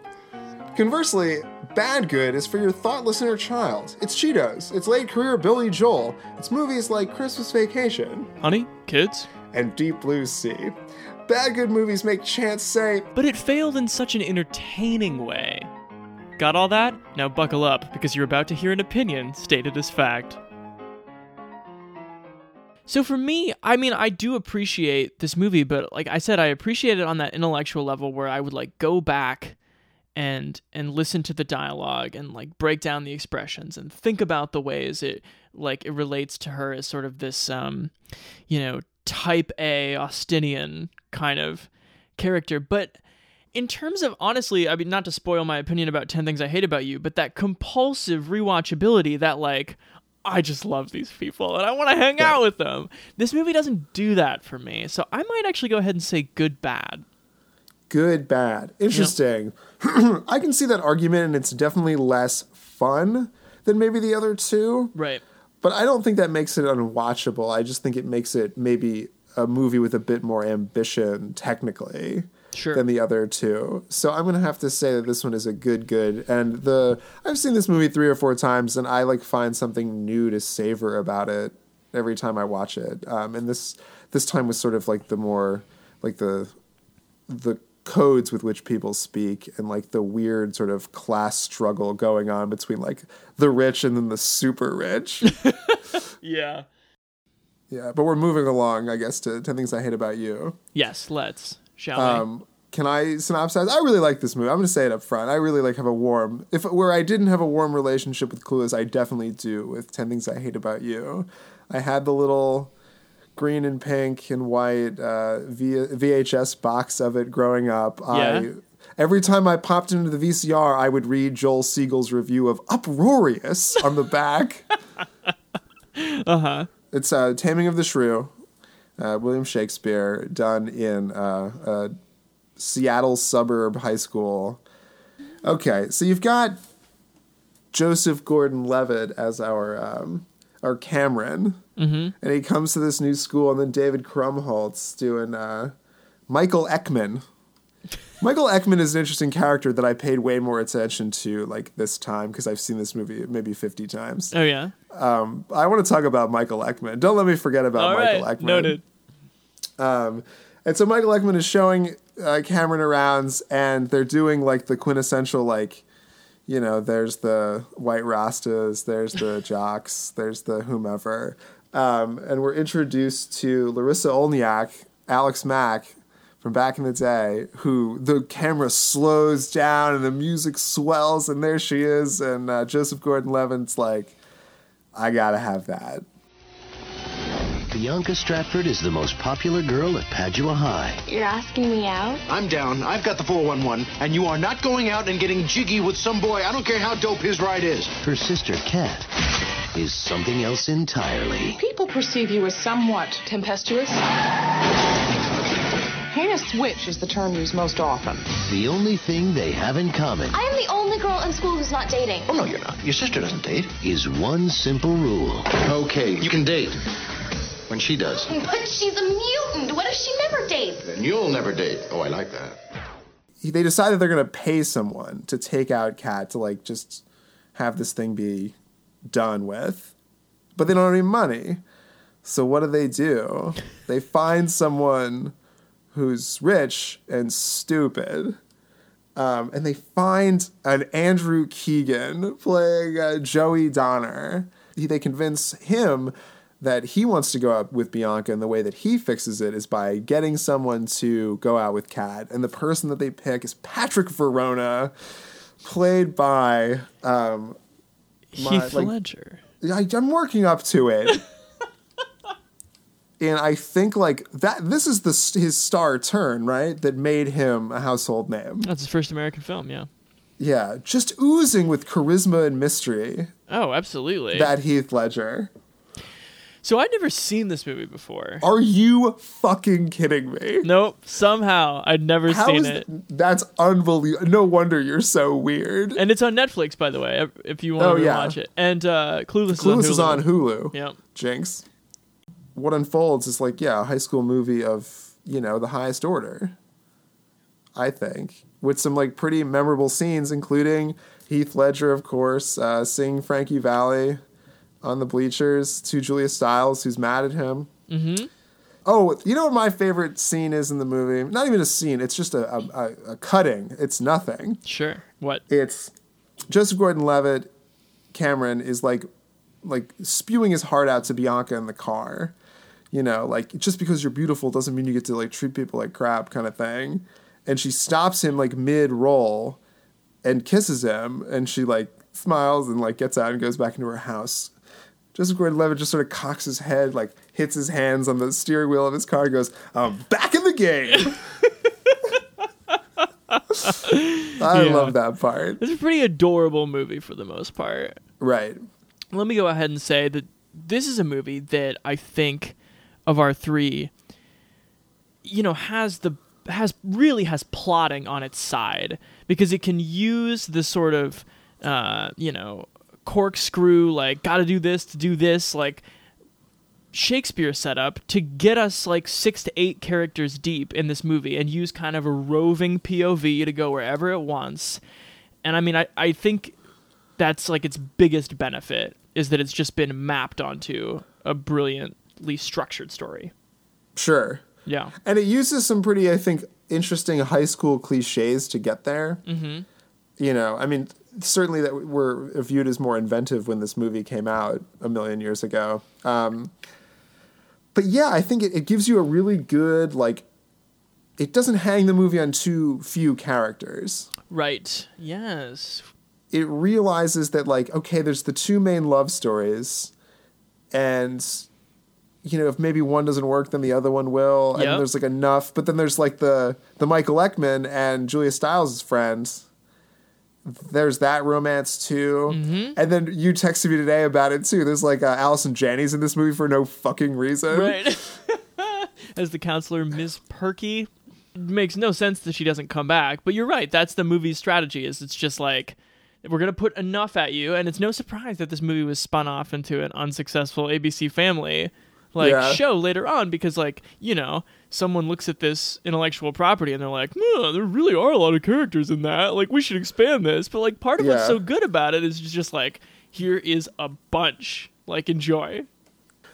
Speaker 2: Conversely, Bad Good is for your thoughtless inner child. It's Cheetos, it's late career Billy Joel, it's movies like Christmas Vacation
Speaker 1: Honey? Kids?
Speaker 2: and Deep Blue Sea. Bad Good movies make Chance say,
Speaker 1: But it failed in such an entertaining way. Got all that? Now buckle up, because you're about to hear an opinion stated as fact. So for me, I mean, I do appreciate this movie, but like I said, I appreciate it on that intellectual level where I would like go back and and listen to the dialogue and like break down the expressions and think about the ways it like it relates to her as sort of this um you know type A Austenian kind of character. But in terms of honestly, I mean, not to spoil my opinion about 10 Things I Hate About You, but that compulsive rewatchability that, like, I just love these people and I want to hang out with them. This movie doesn't do that for me. So I might actually go ahead and say good bad.
Speaker 2: Good Bad. Interesting. I can see that argument, and it's definitely less fun than maybe the other two.
Speaker 1: Right.
Speaker 2: But I don't think that makes it unwatchable. I just think it makes it maybe a movie with a bit more ambition technically
Speaker 1: Sure.
Speaker 2: than the other two. So I'm gonna have to say that this one is a good good. And the I've seen this movie three or four times, and I like find something new to savor about it every time I watch it. Um, and this this time was sort of like the more like the the codes with which people speak and like the weird sort of class struggle going on between like the rich and then the super rich.
Speaker 1: Yeah.
Speaker 2: Yeah, but we're moving along, I guess, to 10 Things I Hate About You.
Speaker 1: Yes, let's. Shall we?
Speaker 2: Um, can I synopsize? I really like this movie. I'm going to say it up front. I really like have a warm, if where I didn't have a warm relationship with Clueless, I definitely do with 10 Things I Hate About You. I had the little green and pink and white uh, v- VHS box of it growing up.
Speaker 1: Yeah.
Speaker 2: I Every time I popped into the VCR, I would read Joel Siegel's review of Uproarious on the back.
Speaker 1: Uh huh.
Speaker 2: It's uh, Taming of the Shrew, uh, William Shakespeare, done in uh, a Seattle suburb high school. Okay, so you've got Joseph Gordon-Levitt as our um, our Cameron, mm-hmm. and he comes to this new school, and then David Krumholtz doing uh, Michael Eckman. Michael Eckman is an interesting character that I paid way more attention to like this time because I've seen this movie maybe fifty times.
Speaker 1: Oh, yeah.
Speaker 2: Um, I want to talk about Michael Eckman. Don't let me forget about
Speaker 1: All right.
Speaker 2: Michael Eckman.
Speaker 1: Noted.
Speaker 2: Um, and so Michael Eckman is showing uh, Cameron arounds, and they're doing like the quintessential like, you know, there's the white Rastas, there's the jocks, there's the whomever, um, and we're introduced to Larisa Oleynik, Alex Mack. From back in the day, who the camera slows down and the music swells, and there she is, and uh, Joseph Gordon-Levitt's like, I gotta have that.
Speaker 6: Bianca Stratford is the most popular girl at Padua High.
Speaker 3: You're asking me out?
Speaker 7: I'm down. I've got the 411, and you are not going out and getting jiggy with some boy. I don't care how dope his ride is.
Speaker 6: Her sister, Kat, is something else entirely.
Speaker 8: People perceive you as somewhat tempestuous. Heinous witch is the term used most often.
Speaker 6: The only thing they have in common
Speaker 3: I am the only girl in school who's not dating.
Speaker 7: Oh, no, you're not. Your sister doesn't date.
Speaker 6: is one simple rule.
Speaker 7: Okay, you can date. When she does.
Speaker 3: But she's a mutant. What if she never dates?
Speaker 7: Then you'll never date. Oh, I like that.
Speaker 2: they decide that they're going to pay someone to take out Kat to like just have this thing be done with, but they don't have any money. So what do they do? They find someone who's rich and stupid, Um, and they find an Andrew Keegan playing uh, Joey Donner. He, they convince him that he wants to go out with Bianca, and the way that he fixes it is by getting someone to go out with Kat. And the person that they pick is Patrick Verona, played by um, my-
Speaker 1: Heath
Speaker 2: like-
Speaker 1: Ledger.
Speaker 2: I, I'm working up to it. and I think like that this is the his star turn, right? That made him a household name.
Speaker 1: That's his first American film, yeah.
Speaker 2: Yeah, just oozing with charisma and mystery.
Speaker 1: Oh, absolutely.
Speaker 2: That Heath Ledger.
Speaker 1: So I'd never seen this movie before.
Speaker 2: Are you fucking kidding me?
Speaker 1: Nope. Somehow I'd never
Speaker 2: How
Speaker 1: seen it.
Speaker 2: th- that's unbelievable. No wonder you're so weird.
Speaker 1: And it's on Netflix, by the way, if- you want
Speaker 2: Oh,
Speaker 1: to
Speaker 2: yeah.
Speaker 1: watch it. And uh, Clueless,
Speaker 2: Clueless
Speaker 1: is
Speaker 2: is
Speaker 1: on
Speaker 2: on
Speaker 1: Hulu.
Speaker 2: Hulu.
Speaker 1: Yep.
Speaker 2: Jinx. What unfolds is like, yeah, a high school movie of, you know, the highest order. I think. With some like pretty memorable scenes, including Heath Ledger, of course, uh, singing Frankie Valli on the bleachers to Julia Stiles, who's mad at him.
Speaker 1: Mm-hmm.
Speaker 2: Oh, you know what my favorite scene is in the movie? Not even a scene, it's just a, a, a, cutting. It's nothing.
Speaker 1: Sure. What?
Speaker 2: It's Joseph Gordon-Levitt. Cameron is like, like spewing his heart out to Bianca in the car. You know, like just because you're beautiful doesn't mean you get to like treat people like crap, kind of thing. And she stops him like mid roll, and kisses him, and she like smiles and like gets out and goes back into her house. Joseph Gordon-Levitt just sort of cocks his head, like hits his hands on the steering wheel of his car, and goes, "I'm back in the game." I
Speaker 1: Yeah.
Speaker 2: love that part.
Speaker 1: It's a pretty adorable movie for the most part.
Speaker 2: Right.
Speaker 1: Let me go ahead and say that this is a movie that I think of our three, you know, has the has really has plotting on its side because it can use the sort of uh, you know corkscrew like got to do this to do this like Shakespeare setup to get us like six to eight characters deep in this movie and use kind of a roving POV to go wherever it wants. And I mean, I, I think that's like its biggest benefit is that it's just been mapped onto a brilliantly structured story.
Speaker 2: Sure.
Speaker 1: Yeah.
Speaker 2: And it uses some pretty, I think, interesting high school cliches to get there.
Speaker 1: Mm-hmm.
Speaker 2: You know, I mean, certainly that were viewed as more inventive when this movie came out a million years ago. Um, but yeah, I think it, it gives you a really good, like, it doesn't hang the movie on too few characters.
Speaker 1: Right. Yes.
Speaker 2: It realizes that, like, okay, there's the two main love stories, and you know, if maybe one doesn't work, then the other one will. And
Speaker 1: Yep.
Speaker 2: there's like enough. But then there's like the the Michael Eckman and Julia Stiles' friend. There's that romance too.
Speaker 1: Mm-hmm.
Speaker 2: And then you texted me today about it too. There's like uh, Allison Janney's in this movie for no fucking reason.
Speaker 1: Right. As the counselor, Miss Perky. It makes no sense that she doesn't come back, but you're right. That's the movie's strategy. Is it's just like we're gonna put enough at you, and it's no surprise that this movie was spun off into an unsuccessful ABC Family like
Speaker 2: Yeah.
Speaker 1: show later on because like you know someone looks at this intellectual property and they're like, "Huh, there really are a lot of characters in that. Like we should expand this." But like part of what's so good about it is just like here is a bunch. Like enjoy.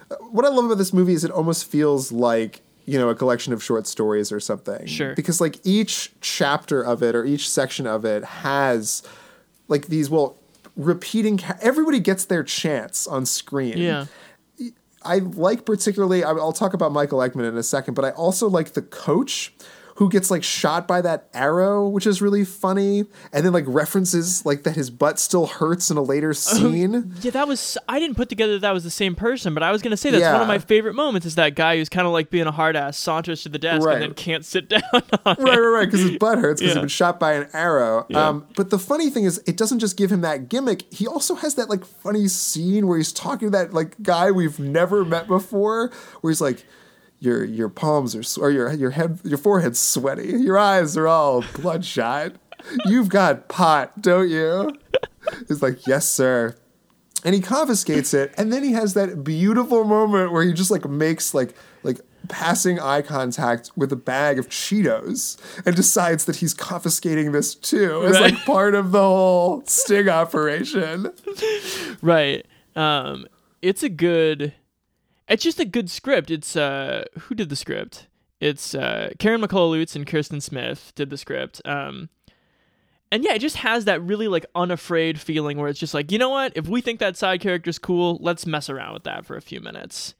Speaker 2: Uh, what I love about this movie is it almost feels like you know a collection of short stories or something.
Speaker 1: Sure.
Speaker 2: Because like each chapter of it or each section of it has like these well repeating. Everybody gets their chance on screen.
Speaker 1: Yeah.
Speaker 2: I like particularly. I'll talk about Michael Eckman in a second, but I also like the coach who gets like shot by that arrow, which is really funny, and then like references like that his butt still hurts in a later scene.
Speaker 1: Yeah, that was. I didn't put together that, that was the same person, but I was gonna say that's one of my favorite moments. Is that guy who's kind of like being a hard ass, saunters to the desk,
Speaker 2: Right.
Speaker 1: and then can't sit down. On
Speaker 2: right, right, right, because his butt hurts because
Speaker 1: Yeah.
Speaker 2: he's been shot by an arrow.
Speaker 1: Yeah.
Speaker 2: Um, but the funny thing is, it doesn't just give him that gimmick. He also has that like funny scene where he's talking to that like guy we've never met before, where he's like, "Your your palms are or your your head your forehead's sweaty, your eyes are all bloodshot. You've got pot, don't you?" He's like, "Yes, sir." and he confiscates it and then he has that beautiful moment where he just like makes like like passing eye contact with a bag of cheetos and decides that he's confiscating this too as
Speaker 1: Right.
Speaker 2: like part of the whole sting operation
Speaker 1: right. Um, it's a good. It's just a good script. It's uh, who did the script? It's uh, Karen McCullah and Kirsten Smith did the script. Um, and yeah, it just has that really like unafraid feeling where it's just like, you know what? If we think that side character's cool, let's mess around with that for a few minutes.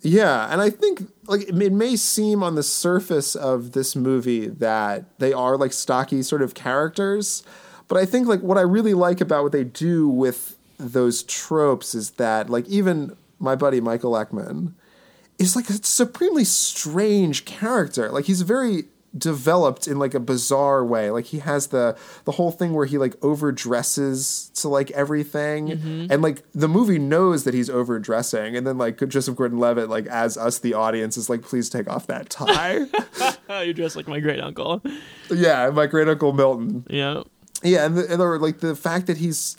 Speaker 2: Yeah, and I think like it may seem on the surface of this movie that they are like stocky sort of characters, but I think like what I really like about what they do with those tropes is that like even my buddy Michael Eckman is like a supremely strange character. Like he's very developed in like a bizarre way. Like he has the the whole thing where he like overdresses to like everything, mm-hmm. and like the movie knows that he's overdressing, and then like Joseph Gordon-Levitt like as us the audience is like, please take off that tie.
Speaker 1: you dress like my great uncle.
Speaker 2: yeah, my great uncle Milton.
Speaker 1: Yeah.
Speaker 2: Yeah, and the, and the, like the fact that he's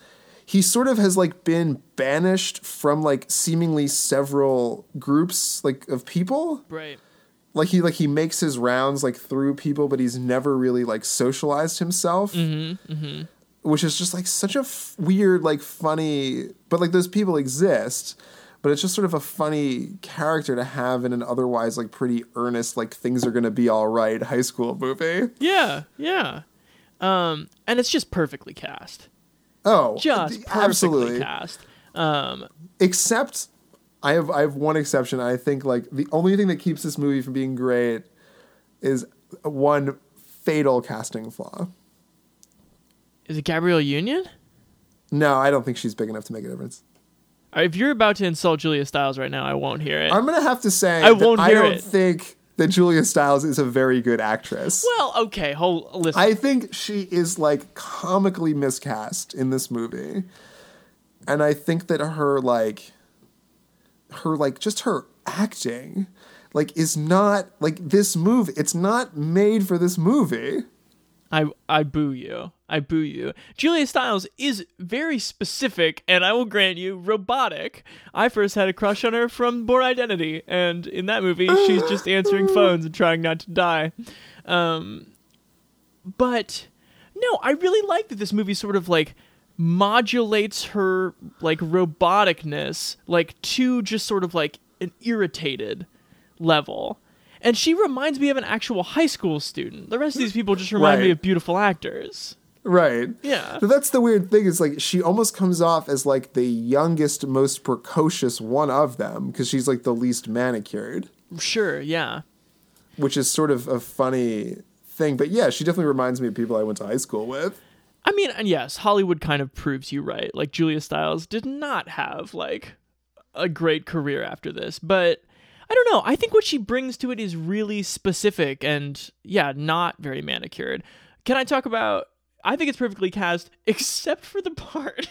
Speaker 2: he sort of has like been banished from like seemingly several groups like of people.
Speaker 1: Right.
Speaker 2: Like he like he makes his rounds like through people, but he's never really like socialized himself.
Speaker 1: Mm-hmm. Mm-hmm.
Speaker 2: Which is just like such a f- weird, like funny, but like those people exist. But it's just sort of a funny character to have in an otherwise like pretty earnest, like things are gonna be all right high school movie.
Speaker 1: Yeah, yeah. Um, and it's just perfectly cast.
Speaker 2: Oh,
Speaker 1: Just
Speaker 2: th-
Speaker 1: perfectly
Speaker 2: absolutely.
Speaker 1: cast. Um,
Speaker 2: except I have I have one exception. I think like the only thing that keeps this movie from being great is one fatal casting flaw.
Speaker 1: is it Gabrielle Union?
Speaker 2: No, I don't think she's big enough to make a difference.
Speaker 1: If you're about to insult Julia Stiles right now, I won't hear it.
Speaker 2: I'm gonna have to say
Speaker 1: I won't hear I
Speaker 2: don't
Speaker 1: it.
Speaker 2: think that Julia Stiles is a very good actress.
Speaker 1: well, okay, hold listen.
Speaker 2: I think she is like comically miscast in this movie. And I think that her like her like just her acting like is not like this movie. It's not made for this movie.
Speaker 1: I I boo you. I boo you. Julia Stiles is very specific, and I will grant you, robotic. I first had a crush on her from Bourne Identity, and in that movie, she's just answering phones and trying not to die. Um, but no, I really like that this movie sort of like modulates her like roboticness like to just sort of like an irritated level. And she reminds me of an actual high school student. The rest of these people just remind me of beautiful actors.
Speaker 2: Right.
Speaker 1: Yeah.
Speaker 2: But that's the weird thing is like she almost comes off as like the youngest, most precocious one of them because she's like the least manicured,
Speaker 1: Sure, yeah.
Speaker 2: which is sort of a funny thing. But yeah, she definitely reminds me of people I went to high school with.
Speaker 1: I mean, and yes, Hollywood kind of proves you right. Like Julia Stiles did not have like a great career after this, but I don't know. I think what she brings to it is really specific and yeah, not very manicured. Can I talk about I think it's perfectly cast except for the part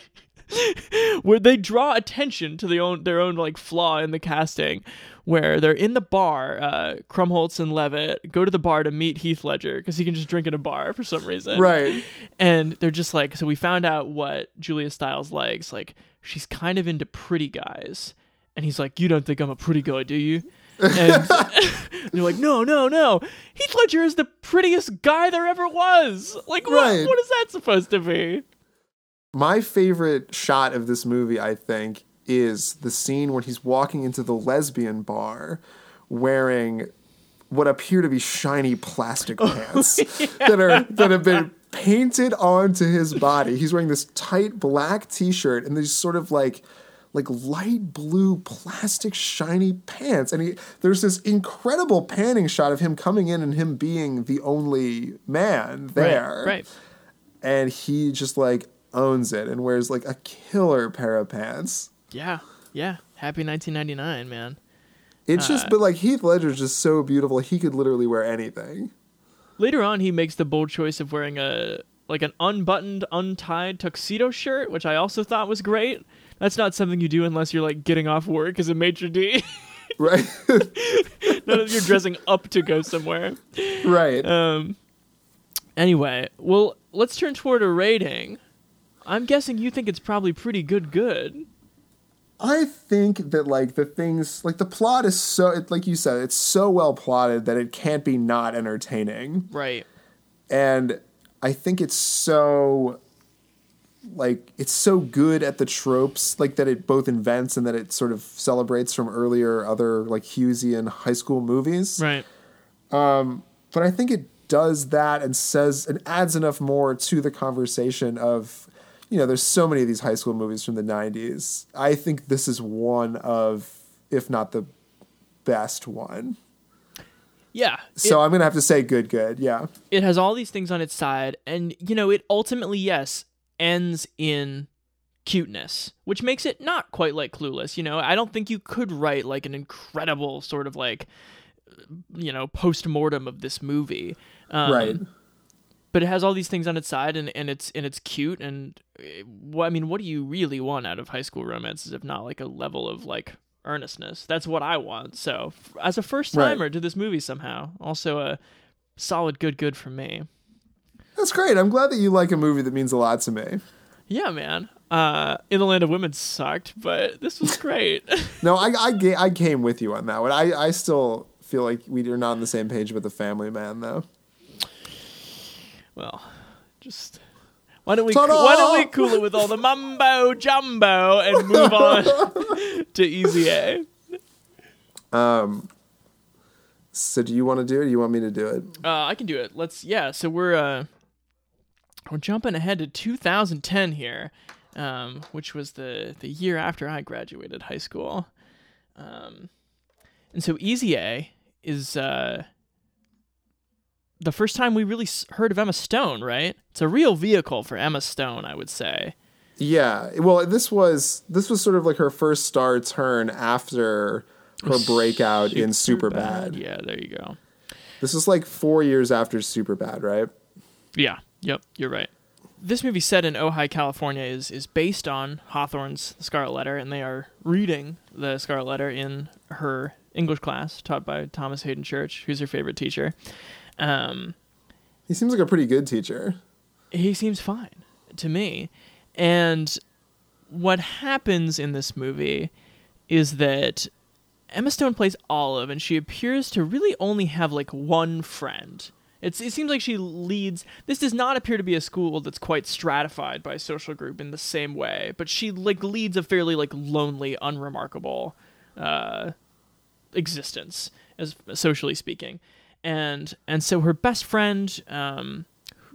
Speaker 1: where they draw attention to their own their own like flaw in the casting where they're in the bar uh Krumholtz and Levitt go to the bar to meet Heath Ledger because he can just drink in a bar for some reason
Speaker 2: Right.
Speaker 1: and they're just like so we found out what Julia Stiles likes like she's kind of into pretty guys and he's like you don't think I'm a pretty guy do you? And they're like no no no. Heath Ledger is the prettiest guy there ever was. Like what, what is that supposed to be?
Speaker 2: My favorite shot of this movie, I think, is the scene when he's walking into the lesbian bar wearing what appear to be shiny plastic pants that are that have been painted onto his body. He's wearing this tight black t-shirt and these sort of like like light blue plastic shiny pants and he there's this incredible panning shot of him coming in and him being the only man there
Speaker 1: right, right.
Speaker 2: and he just like owns it and wears like a killer pair of pants.
Speaker 1: Yeah, yeah. Happy 1999, man.
Speaker 2: It's just,
Speaker 1: Uh,
Speaker 2: but like Heath Ledger's just so beautiful. He could literally wear anything.
Speaker 1: Later on, he makes the bold choice of wearing a like an unbuttoned, untied tuxedo shirt, which I also thought was great. That's not something you do unless you're like getting off work as a maitre d.
Speaker 2: Right.
Speaker 1: None of you're dressing up to go somewhere.
Speaker 2: right.
Speaker 1: Um. Anyway, well, let's turn toward a rating. I'm guessing you think it's probably pretty good. Good.
Speaker 2: I think that like the things, like the plot is so, it, like you said, it's so well plotted that it can't be not entertaining.
Speaker 1: Right.
Speaker 2: And I think it's so like it's so good at the tropes like that it both invents and that it sort of celebrates from earlier other like Hughesian high school movies.
Speaker 1: Right.
Speaker 2: Um, but I think it does that and says and adds enough more to the conversation of you know there's so many of these high school movies from the 90s i think this is one of if not the best one
Speaker 1: Yeah.
Speaker 2: so
Speaker 1: it-
Speaker 2: i'm gonna have to say good good yeah
Speaker 1: it has all these things on its side and you know it ultimately yes ends in cuteness which makes it not quite like clueless you know? I don't think you could write like an incredible sort of like you know post-mortem of this movie. Um,
Speaker 2: right.
Speaker 1: but it has all these things on its side and, and it's and it's cute and uh, i mean what do you really want out of high school romances if not like a level of like earnestness? That's what i want. So as a first
Speaker 2: Right.
Speaker 1: timer to this movie somehow also a solid good good for me
Speaker 2: that's great i'm glad that you like a movie that means a lot to me
Speaker 1: Yeah, man. Uh, In the Land of Women sucked, but this was great.
Speaker 2: no i i, I came with you on that one i i still feel like we are not on the same page with the family man though
Speaker 1: well, just why don't we
Speaker 2: Ta-da!
Speaker 1: why don't we cool it with all the mumbo jumbo and move on to Easy A? Um.
Speaker 2: so do you want to do it or do you want me to do it
Speaker 1: Uh, I can do it. Let's yeah. So we're uh, we're jumping ahead to 2010 here, um, which was the the year after I graduated high school. Um, and so Easy A is uh, the first time we really heard of Emma Stone, right? It's a real vehicle for Emma Stone, I would say.
Speaker 2: Yeah, well, this was this was sort of like her first star turn after her breakout in Superbad.
Speaker 1: Yeah, there you go.
Speaker 2: This was like four years after Superbad, right?
Speaker 1: Yeah. Yep. You're right. This movie set in Ojai, California, is is based on Hawthorne's The Scarlet Letter, and they are reading the Scarlet Letter in her English class, taught by Thomas Haden Church, who's her favorite teacher. Um,
Speaker 2: He seems like a pretty good teacher.
Speaker 1: he seems fine to me. And what happens in this movie is that Emma Stone plays Olive, and she appears to really only have like one friend. It's, it seems like she leads. This does not appear to be a school that's quite stratified by social group in the same way, but she like leads a fairly like lonely, unremarkable uh, existence, as socially speaking. And and so her best friend, um,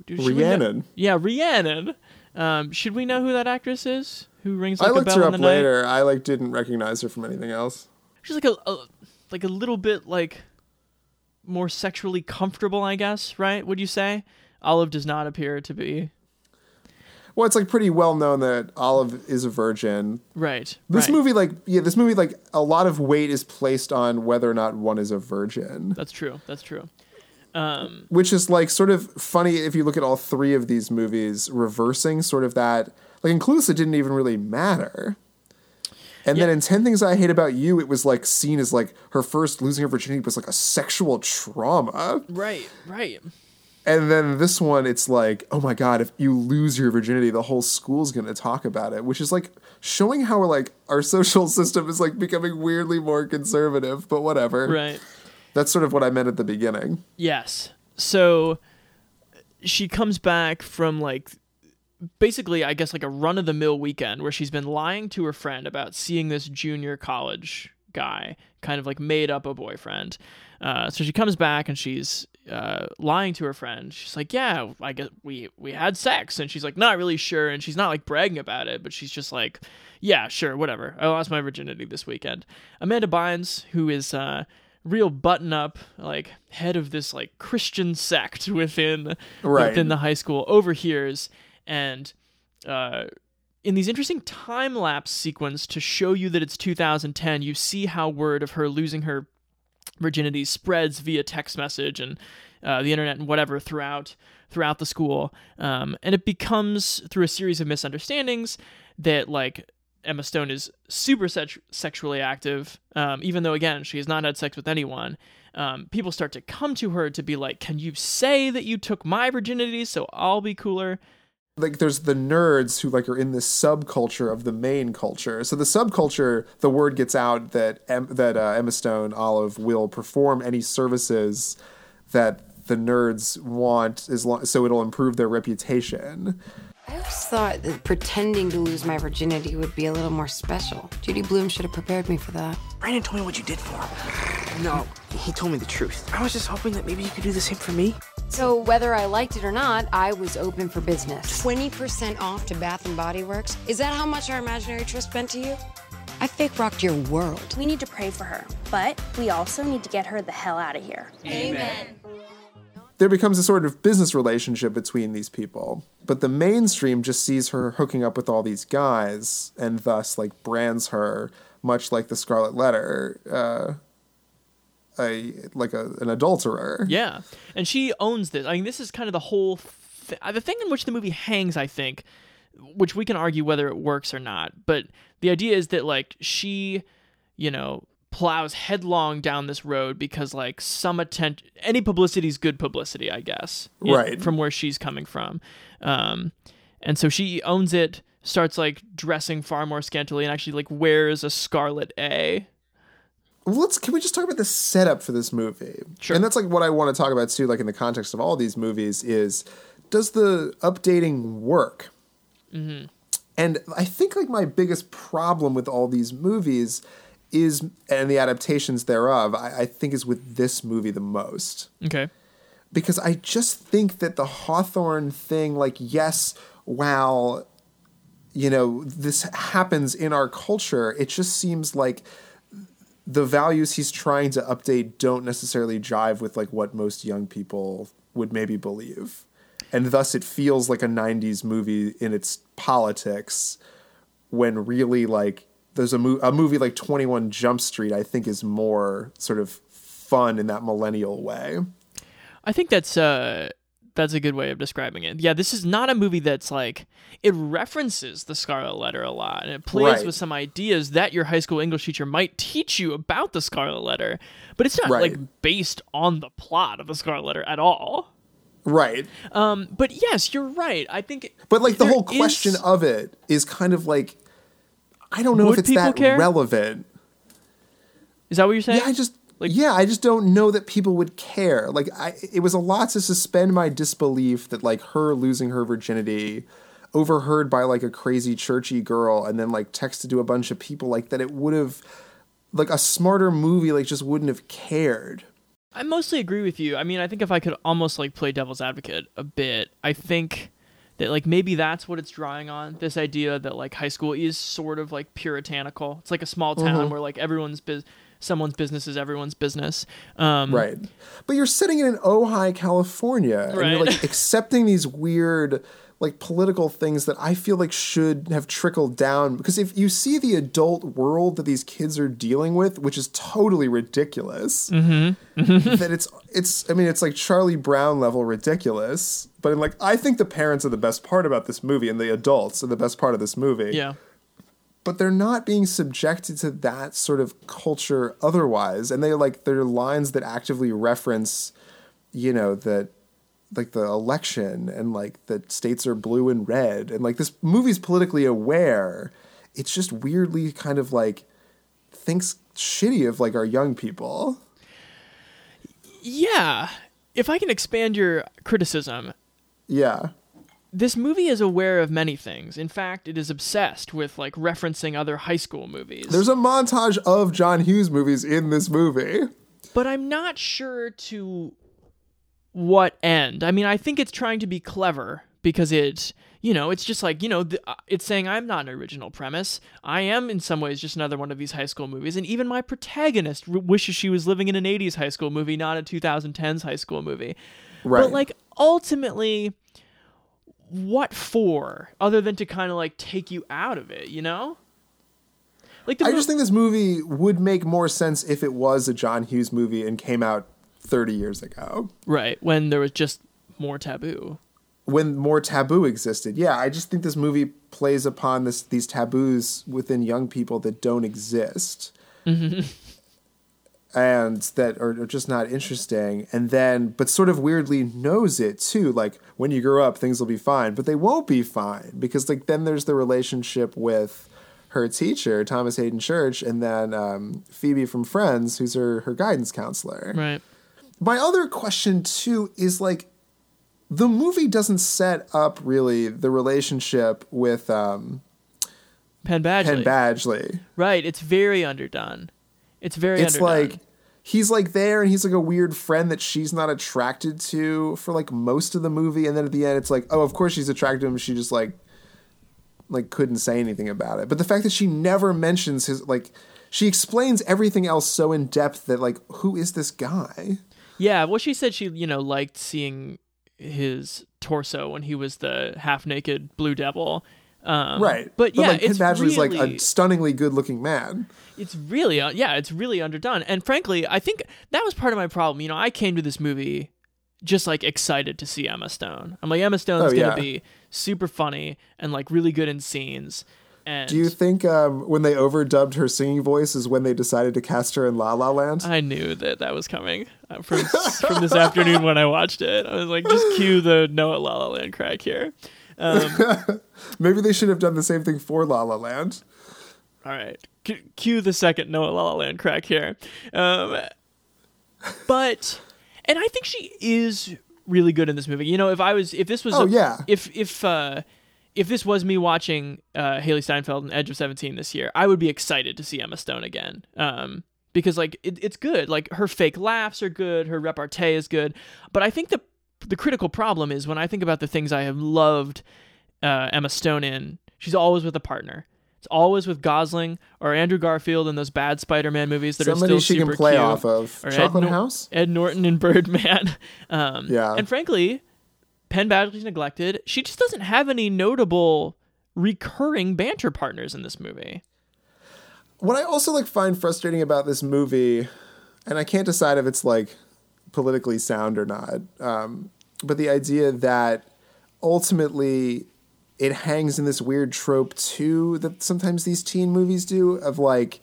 Speaker 1: who- should we know-
Speaker 2: Rhiannon.
Speaker 1: yeah, Rhiannon. Um, should we know who that actress is? Who rings
Speaker 2: I
Speaker 1: like a
Speaker 2: looked
Speaker 1: bell
Speaker 2: her
Speaker 1: in
Speaker 2: up
Speaker 1: the night?
Speaker 2: later. I like didn't recognize her from anything else.
Speaker 1: She's like a, a like a little bit like more sexually comfortable, I guess. Right? Would you say? Olive does not appear to be.
Speaker 2: Well, it's like pretty well known that Olive is a virgin.
Speaker 1: Right.
Speaker 2: This
Speaker 1: right.
Speaker 2: movie, like, yeah, this movie, like, a lot of weight is placed on whether or not one is a virgin.
Speaker 1: That's true. That's true.
Speaker 2: Um, which is like sort of funny if you look at all three of these movies reversing sort of that like in Clueless it didn't even really matter and then in 10 Things I Hate About You it was like seen as like her first losing her virginity was like a sexual trauma
Speaker 1: Right. Right.
Speaker 2: and then this one it's like oh my god if you lose your virginity the whole school's going to talk about it which is like showing how like our social system is like becoming weirdly more conservative but whatever
Speaker 1: Right.
Speaker 2: that's sort of what I meant at the beginning
Speaker 1: Yes. So she comes back from like basically I guess like a run of the mill weekend where she's been lying to her friend about seeing this junior college guy, kind of like made up a boyfriend. Uh, so she comes back and she's uh, lying to her friend. She's like, "Yeah, I guess we we had sex," and she's like, "Not really sure," and she's not like bragging about it, but she's just like, "Yeah, sure, whatever. I lost my virginity this weekend." Amanda Bynes, who is uh, real button up like head of this like Christian sect within
Speaker 2: Right.
Speaker 1: within the high school overhears and uh in these interesting time lapse sequence to show you that it's 2010 you see how word of her losing her virginity spreads via text message and uh, the internet and whatever throughout throughout the school um, and it becomes through a series of misunderstandings that like Emma Stone is super sex- sexually active, um, even though again she has not had sex with anyone. Um, people start to come to her to be like, "Can you say that you took my virginity so I'll be cooler?"
Speaker 2: Like there's the nerds who like are in this subculture of the main culture. So the subculture, the word gets out that em- that uh, Emma Stone Olive will perform any services that the nerds want, as long so it'll improve their reputation.
Speaker 9: I always thought that pretending to lose my virginity would be a little more special. Judy Blume should have prepared me for that.
Speaker 10: Brandon told me what you did for him. No, he told me the truth. I was just hoping that maybe you could do the same for me.
Speaker 9: So whether I liked it or not, I was open for business. 20% off to Bath and Body Works? Is that how much our imaginary trust meant to you? I fake rocked your world.
Speaker 10: We need to pray for her, but we also need to get her the hell out of here.
Speaker 5: Amen.
Speaker 2: There becomes a sort of business relationship between these people. But the mainstream just sees her hooking up with all these guys and thus like brands her much like the Scarlet Letter, uh, a like a, an adulterer.
Speaker 1: Yeah, and she owns this. I mean, this is kind of the whole th- the thing in which the movie hangs. I think, which we can argue whether it works or not. But the idea is that like she, you know, plows headlong down this road because like some attention, any publicity is good publicity, I guess. in-
Speaker 2: Right.
Speaker 1: from where she's coming from, um, and so she owns it. Starts like dressing far more scantily and actually like wears a scarlet A.
Speaker 2: Let's can we just talk about the setup for this movie?
Speaker 1: Sure.
Speaker 2: And that's like what I want to talk about too, like in the context of all these movies, is does the updating work?
Speaker 1: Mm-hmm.
Speaker 2: And I think like my biggest problem with all these movies is and the adaptations thereof, I, I think is with this movie the most.
Speaker 1: Okay.
Speaker 2: Because I just think that the Hawthorne thing, like, yes, while you know, this happens in our culture, it just seems like the values he's trying to update don't necessarily jive with like what most young people would maybe believe. And thus it feels like a 90s movie in its politics when really like there's a, mo- a movie like 21 Jump Street I think is more sort of fun in that millennial way.
Speaker 1: I think that's uh that's a good way of describing it. Yeah, this is not a movie that's like it references the Scarlet Letter a lot and it plays
Speaker 2: Right.
Speaker 1: with some ideas that your high school English teacher might teach you about the Scarlet Letter, but it's not
Speaker 2: Right.
Speaker 1: like based on the plot of the Scarlet Letter at all.
Speaker 2: Right.
Speaker 1: Um, but yes, you're right. I think
Speaker 2: But like the whole question
Speaker 1: is-
Speaker 2: of it is kind of like I don't know
Speaker 1: Would
Speaker 2: if it's that
Speaker 1: care?
Speaker 2: relevant.
Speaker 1: Is that what you're saying?
Speaker 2: Yeah, I just like, yeah, I just don't know that people would care. Like I it was a lot to suspend my disbelief that like her losing her virginity overheard by like a crazy churchy girl and then like texted to a bunch of people like that it would have like a smarter movie like just wouldn't have cared.
Speaker 1: I mostly agree with you. I mean, I think if I could almost like play devil's advocate a bit, I think that like maybe that's what it's drawing on this idea that like high school is sort of like puritanical. It's like a small town
Speaker 2: Mhm.
Speaker 1: where like everyone's bus- someone's business is everyone's business. Um,
Speaker 2: Right. But you're sitting in Ojai, California, and you're like accepting these weird like political things that I feel like should have trickled down because if you see the adult world that these kids are dealing with, which is totally ridiculous,
Speaker 1: Mm-hmm.
Speaker 2: that it's it's I mean it's like Charlie Brown level ridiculous, but in like I think the parents are the best part about this movie and the adults are the best part of this movie
Speaker 1: Yeah.
Speaker 2: but they're not being subjected to that sort of culture otherwise and they like they're lines that actively reference you know that like the election and like the states are blue and red and like this movie's politically aware it's just weirdly kind of like thinks shitty of like our young people
Speaker 1: Yeah. If I can expand your criticism,
Speaker 2: yeah
Speaker 1: this movie is aware of many things. In fact, it is obsessed with like referencing other high school movies.
Speaker 2: there's a montage of john hughes movies in this movie
Speaker 1: but I'm not sure to what end. I mean, I think it's trying to be clever because it, you know, it's just like, you know, th- uh, it's saying I'm not an original premise. I am in some ways just another one of these high school movies. And even my protagonist r- wishes she was living in an 80s high school movie, not a 2010s high school movie.
Speaker 2: Right.
Speaker 1: But like ultimately, what for other than to kind of like take you out of it, you know? Like the
Speaker 2: I
Speaker 1: mo-
Speaker 2: just think this movie would make more sense if it was a John Hughes movie and came out 30 years ago
Speaker 1: right when there was just more taboo.
Speaker 2: when more taboo existed. Yeah, I just think this movie plays upon this these taboos within young people that don't exist.
Speaker 1: Mhm.
Speaker 2: And that are, are just not interesting. And then, but sort of weirdly knows it too. Like, when you grow up, things will be fine. But they won't be fine because, like, then there's the relationship with her teacher, Thomas Haden Church, and then um, Phoebe from Friends, who's her, her guidance counselor.
Speaker 1: Right.
Speaker 2: My other question too is like the movie doesn't set up really the relationship with um
Speaker 1: Penn Badgley.
Speaker 2: Penn Badgley.
Speaker 1: Right, it's very underdone. It's very underdone.
Speaker 2: It's
Speaker 1: underdone.
Speaker 2: like he's like there and he's like a weird friend that she's not attracted to for like most of the movie and then at the end it's like oh of course she's attracted to him she just like like couldn't say anything about it but the fact that she never mentions his like she explains everything else so in depth that like who is this guy
Speaker 1: Yeah, well, she said she, you know, liked seeing his torso when he was the half naked Blue Devil. Um,
Speaker 2: right
Speaker 1: But yeah,
Speaker 2: like
Speaker 1: it's
Speaker 2: Badgley's
Speaker 1: really,
Speaker 2: like a stunningly good looking man
Speaker 1: it's really, uh, yeah, it's really underdone. And frankly, I think that was part of my problem. You know, I came to this movie just like excited to see Emma Stone. I'm like, Emma Stone's
Speaker 2: Oh,
Speaker 1: gonna
Speaker 2: yeah.
Speaker 1: be super funny and like really good in scenes. And
Speaker 2: do you think um, when they overdubbed her singing voice is when they decided to cast her in La La Land
Speaker 1: I knew that that was coming uh, from from this afternoon when I watched it. I was like, just cue the Noah La La Land crack here. Um,
Speaker 2: maybe they should have done the same thing for La La Land
Speaker 1: all right, C- cue the second Noah La La Land crack here. Um, but and I think she is really good in this movie. You know, if I was if this was
Speaker 2: Oh,
Speaker 1: a-
Speaker 2: yeah.
Speaker 1: if if uh if this was me watching uh Hailee Steinfeld and Edge of 17 this year, I would be excited to see Emma Stone again. Um because like it, it's good. Like her fake laughs are good, her repartee is good. But I think the the critical problem is when I think about the things I have loved uh, Emma Stone in, she's always with a partner. It's always with Gosling or Andrew Garfield in those bad Spider-Man movies that
Speaker 2: Somebody
Speaker 1: are still
Speaker 2: she can
Speaker 1: super
Speaker 2: play
Speaker 1: cute.
Speaker 2: off of.
Speaker 1: Or
Speaker 2: Chocolate
Speaker 1: Ed
Speaker 2: House?
Speaker 1: Ed Norton in Birdman. Um,
Speaker 2: Yeah.
Speaker 1: And frankly, Penn Badgley's neglected. She just doesn't have any notable recurring banter partners in this movie.
Speaker 2: what I also like find frustrating about this movie, and I can't decide if it's like politically sound or not, um, but the idea that ultimately it hangs in this weird trope too that sometimes these teen movies do of like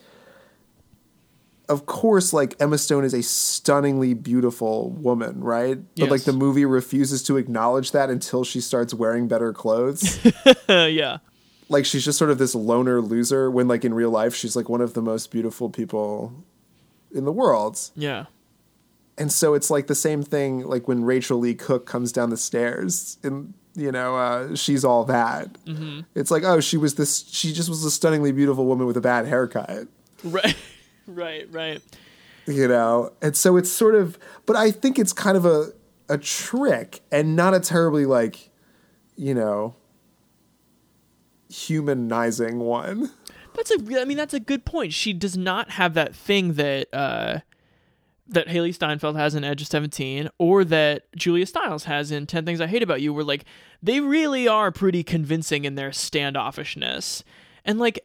Speaker 2: of course like Emma Stone is a stunningly beautiful woman, right? But like the movie refuses to acknowledge that until she starts wearing better clothes.
Speaker 1: yeah.
Speaker 2: like she's just sort of this loner loser when like in real life she's like one of the most beautiful people in the world.
Speaker 1: Yeah.
Speaker 2: And so it's like the same thing like when Rachael Leigh Cook comes down the stairs and you know, uh, she's all that.
Speaker 1: Mhm.
Speaker 2: It's like, oh, she was this she just was a stunningly beautiful woman with a bad haircut.
Speaker 1: Right. right, right.
Speaker 2: You know? And so it's sort of but I think it's kind of a a trick and not a terribly like, you know, humanizing one.
Speaker 1: That's a I mean that's a good point. She does not have that thing that uh that Hailee Steinfeld has in Edge of 17 or that Julia Stiles has in 10 Things I Hate About You where like they really are pretty convincing in their standoffishness. And like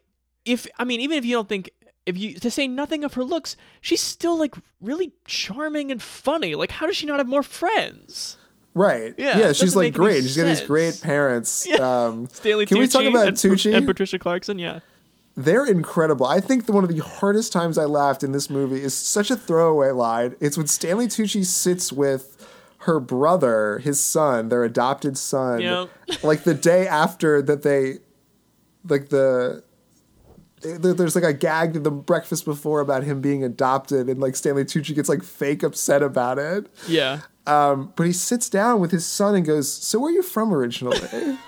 Speaker 1: if I mean even if you don't think if you to say nothing of her looks, she's still like really charming and funny. Like how does she not have more friends?
Speaker 2: Right.
Speaker 1: Yeah,
Speaker 2: Yeah. she's like great. She's got these great parents. Um,
Speaker 1: Stanley
Speaker 2: can we talk about
Speaker 1: and,
Speaker 2: Tucci?
Speaker 1: and Patricia Clarkson? Yeah.
Speaker 2: They're incredible. I think the, one of the hardest times I laughed in this movie is such a throwaway line. It's when Stanley Tucci sits with her brother, his son, their adopted son,
Speaker 1: Yep.
Speaker 2: like the day after that they, like the. There- There's like a gag in the breakfast before about him being adopted, and like Stanley Tucci gets like fake upset about it.
Speaker 1: Yeah.
Speaker 2: Um, but he sits down with his son and goes, "So where are you from originally?"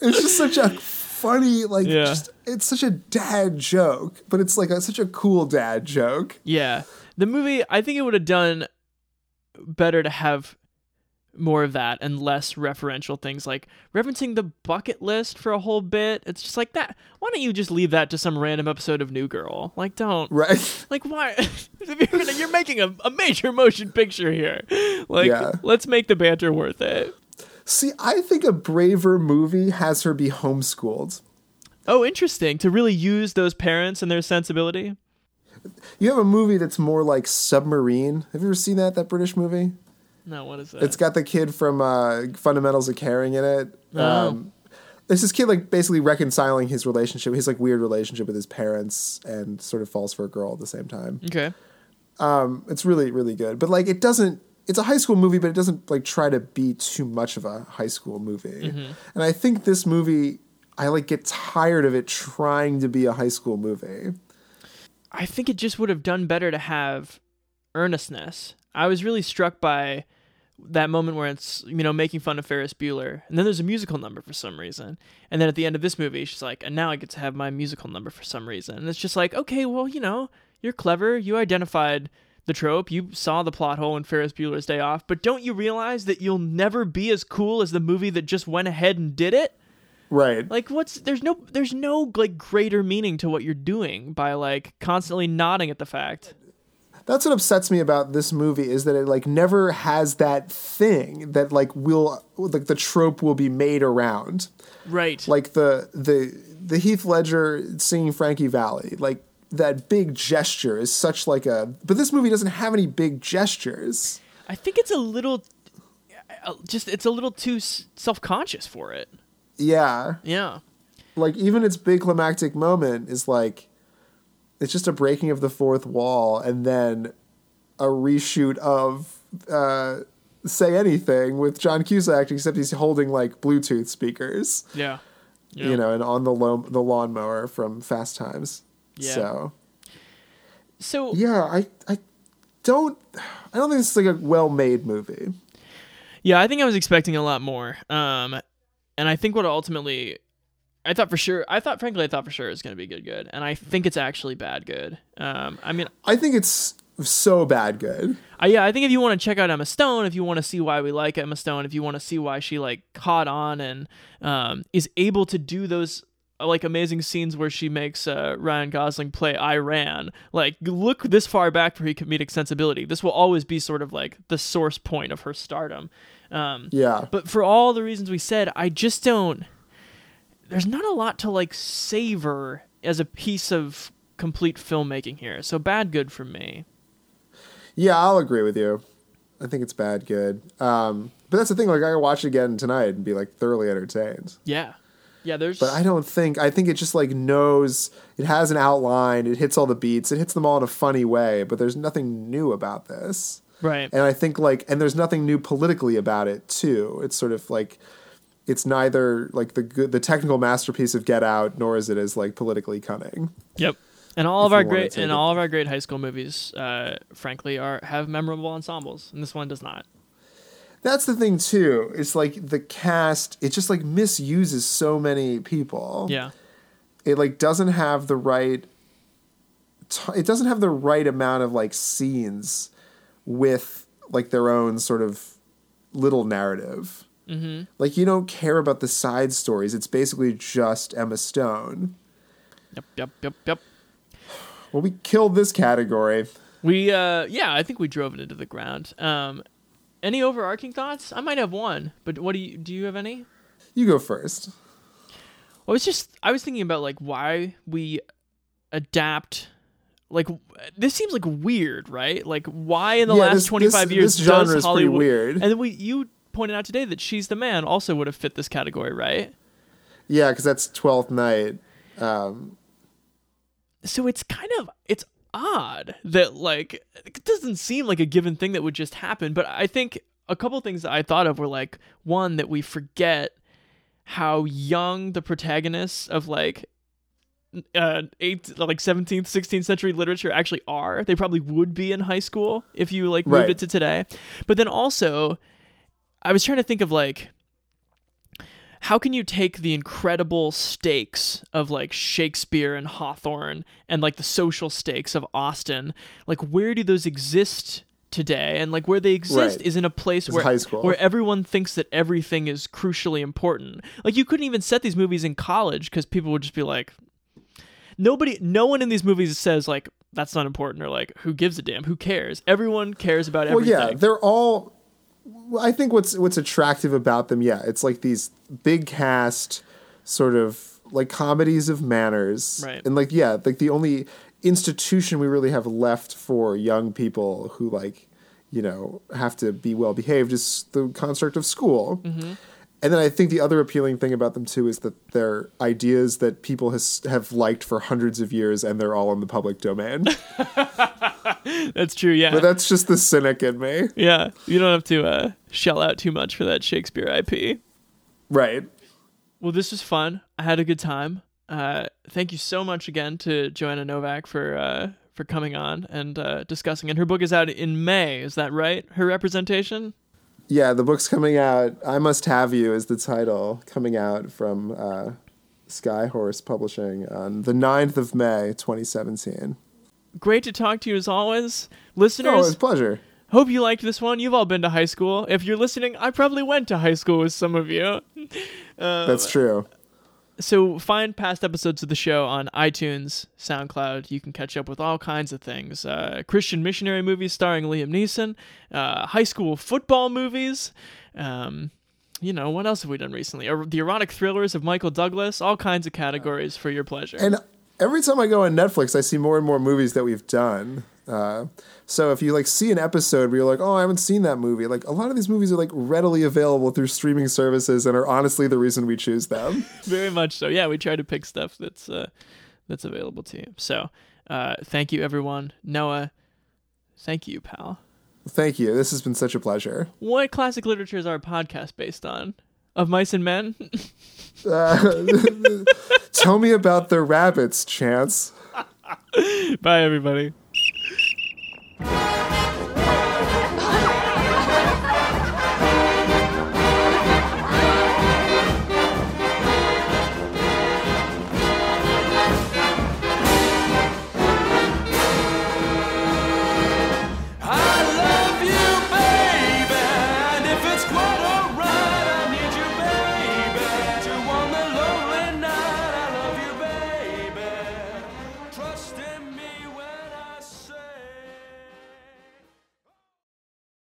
Speaker 2: it's just such a funny, like,
Speaker 1: Yeah.
Speaker 2: just, it's such a dad joke, but it's like a, such a cool dad joke.
Speaker 1: Yeah. The movie, I think it would have done better to have more of that and less referential things like referencing the bucket list for a whole bit. It's just like that. Why don't you just leave that to some random episode of New Girl? Like, don't.
Speaker 2: Right.
Speaker 1: Like, why? you're, gonna, you're making a, a major motion picture here. Like,
Speaker 2: Yeah.
Speaker 1: let's make the banter worth it.
Speaker 2: See, I think a braver movie has her be homeschooled.
Speaker 1: Oh, interesting. To really use those parents and their sensibility.
Speaker 2: You have a movie that's more like Submarine. Have you ever seen that? That British movie?
Speaker 1: No, what is that?
Speaker 2: It's got the kid from uh, Fundamentals of Caring in it.
Speaker 1: Oh.
Speaker 2: Um, it's this kid like basically reconciling his relationship, his like weird relationship with his parents, and sort of falls for a girl at the same time.
Speaker 1: okay.
Speaker 2: Um, it's really really good, but like it doesn't. It's a high school movie, but it doesn't like try to be too much of a high school movie.
Speaker 1: Mhm.
Speaker 2: And I think this movie, I like get tired of it trying to be a high school movie.
Speaker 1: I think it just would have done better to have earnestness. I was really struck by that moment where it's you know making fun of Ferris Bueller, and then there's a musical number for some reason, and then at the end of this movie, she's like, and now I get to have my musical number for some reason, and it's just like, okay, well, you know, you're clever. You identified the trope. You saw the plot hole in Ferris Bueller's Day Off, but don't you realize that you'll never be as cool as the movie that just went ahead and did it?
Speaker 2: Right.
Speaker 1: Like what's there's no there's no like greater meaning to what you're doing by like constantly nodding at the fact.
Speaker 2: That's what upsets me about this movie is that it like never has that thing that like will like the trope will be made around.
Speaker 1: Right.
Speaker 2: Like the the the Heath Ledger singing Frankie Valli. Like that big gesture is such like a but this movie doesn't have any big gestures.
Speaker 1: I think it's a little uh, just it's a little too self-conscious for it.
Speaker 2: Yeah.
Speaker 1: Yeah.
Speaker 2: Like even its big climactic moment is like it's just a breaking of the fourth wall and then a reshoot of uh say anything with John Cusack except he's holding like Bluetooth speakers.
Speaker 1: Yeah.
Speaker 2: You know, and on the lo- the lawnmower from Fast Times.
Speaker 1: Yeah.
Speaker 2: So
Speaker 1: So
Speaker 2: yeah, I I don't I don't think this is like a well made movie.
Speaker 1: Yeah, I think I was expecting a lot more. Um, and I think what ultimately, I thought for sure, I thought frankly, I thought for sure it was going to be good, good, and I think it's actually bad, good. Um, I mean,
Speaker 2: I think it's so bad good.
Speaker 1: I, yeah, I think if you want to check out Emma Stone, if you want to see why we like Emma Stone, if you want to see why she like caught on and um, is able to do those uh, like amazing scenes where she makes uh, Ryan Gosling play I Ran, like look this far back for her comedic sensibility. This will always be sort of like the source point of her stardom. Um,
Speaker 2: Yeah.
Speaker 1: But for all the reasons we said, I just don't. There's not a lot to like savor as a piece of complete filmmaking here. So bad, good for me.
Speaker 2: Yeah, I'll agree with you. I think it's bad good. Um, but that's the thing. Like I watch it again tonight and be like thoroughly entertained.
Speaker 1: Yeah. Yeah, there's.
Speaker 2: But I don't think. I think it just like knows. It has an outline. It hits all the beats. It hits them all in a funny way. But there's nothing new about this.
Speaker 1: Right.
Speaker 2: And I think like, and there's nothing new politically about it too. It's sort of like, it's neither like the good, the technical masterpiece of Get Out, nor is it as like politically cunning.
Speaker 1: Yep. And all of our great and
Speaker 2: it.
Speaker 1: all of our great high school movies, uh, frankly, are have memorable ensembles, and this one does not.
Speaker 2: That's the thing too. It's like the cast. It just like misuses so many people.
Speaker 1: Yeah.
Speaker 2: It like doesn't have the right. T- it doesn't have the right amount of like scenes with like their own sort of little narrative.
Speaker 1: Mm-hmm.
Speaker 2: Like you don't care about the side stories. It's basically just Emma Stone.
Speaker 1: Yep. Yep. Yep. Yep.
Speaker 2: Well, we killed this category.
Speaker 1: We uh yeah, I think we drove it into the ground. Um any overarching thoughts? I might have one, but what do you do you have any?
Speaker 2: You go first.
Speaker 1: Well, it's just I was thinking about like why we adapt like this seems like weird, right? Like why in the
Speaker 2: Yeah,
Speaker 1: last
Speaker 2: this-
Speaker 1: 25
Speaker 2: this-
Speaker 1: years
Speaker 2: this genre
Speaker 1: does
Speaker 2: is pretty
Speaker 1: Hollywood
Speaker 2: weird.
Speaker 1: And then we you pointed out today that She's the Man also would have fit this category, right?
Speaker 2: Yeah, because that's Twelfth Night. Um,
Speaker 1: so it's kind of it's odd that like it doesn't seem like a given thing that would just happen but i think a couple things that i thought of were like one that we forget how young the protagonists of like uh eight like 17th 16th century literature actually are they probably would be in high school if you like moved
Speaker 2: Right.
Speaker 1: it to today but then also i was trying to think of like how can you take the incredible stakes of like Shakespeare and Hawthorne and like the social stakes of Austen? Like, where do those exist today? And like, where they exist
Speaker 2: Right.
Speaker 1: is in a place
Speaker 2: It's
Speaker 1: where
Speaker 2: high school.
Speaker 1: where everyone thinks that everything is crucially important. Like, you couldn't even set these movies in college because people would just be like, nobody, no one in these movies says like that's not important or like who gives a damn, who cares? Everyone cares about everything.
Speaker 2: well, yeah, they're all. I think what's what's attractive about them, yeah, it's like these big cast, sort of like comedies of manners,
Speaker 1: Right.
Speaker 2: And like, yeah, like the only institution we really have left for young people who like, you know, have to be well behaved is the construct of school.
Speaker 1: Mm-hmm.
Speaker 2: And then I think the other appealing thing about them too is that they're ideas that people has, have liked for hundreds of years, and they're all in the public domain.
Speaker 1: That's true. Yeah.
Speaker 2: but that's just the cynic in me,
Speaker 1: yeah. You don't have to uh, shell out too much for that Shakespeare IP.
Speaker 2: right?
Speaker 1: Well, this was fun. I had a good time. Uh, thank you so much again to Joanna Novak for uh, for coming on and uh, discussing. And her book is out in May. Is that right? Her representation.
Speaker 2: Yeah, the book's coming out. I Must Have You is the title, coming out from uh, Skyhorse Publishing on the 9th of May, 2017.
Speaker 1: Great to talk to you as always.
Speaker 2: Oh,
Speaker 1: Listeners,
Speaker 2: it's a pleasure.
Speaker 1: hope you liked this one. You've all been to high school. If you're listening, I probably went to high school with some of you.
Speaker 2: That's true.
Speaker 1: So find past episodes of the show on iTunes, SoundCloud. You can catch up with all kinds of things: uh, Christian missionary movies starring Liam Neeson, uh, high school football movies. Um, you know what else have we done recently? Er- The erotic thrillers of Michael Douglas. All kinds of categories for your pleasure.
Speaker 2: And every time I go on Netflix, I see more and more movies that we've done. Uh, so if you like see an episode where you're like, oh, I haven't seen that movie, like a lot of these movies are like readily available through streaming services and are honestly the reason we choose them.
Speaker 1: Very much so. Yeah, we try to pick stuff that's uh, that's available to you. So uh, thank you, everyone. Noah, thank you, pal.
Speaker 2: Thank you. This has been such a pleasure.
Speaker 1: What classic literature is our podcast based on? Of Mice and Men?
Speaker 2: Uh, tell me about the rabbits, Chance.
Speaker 1: Bye, everybody.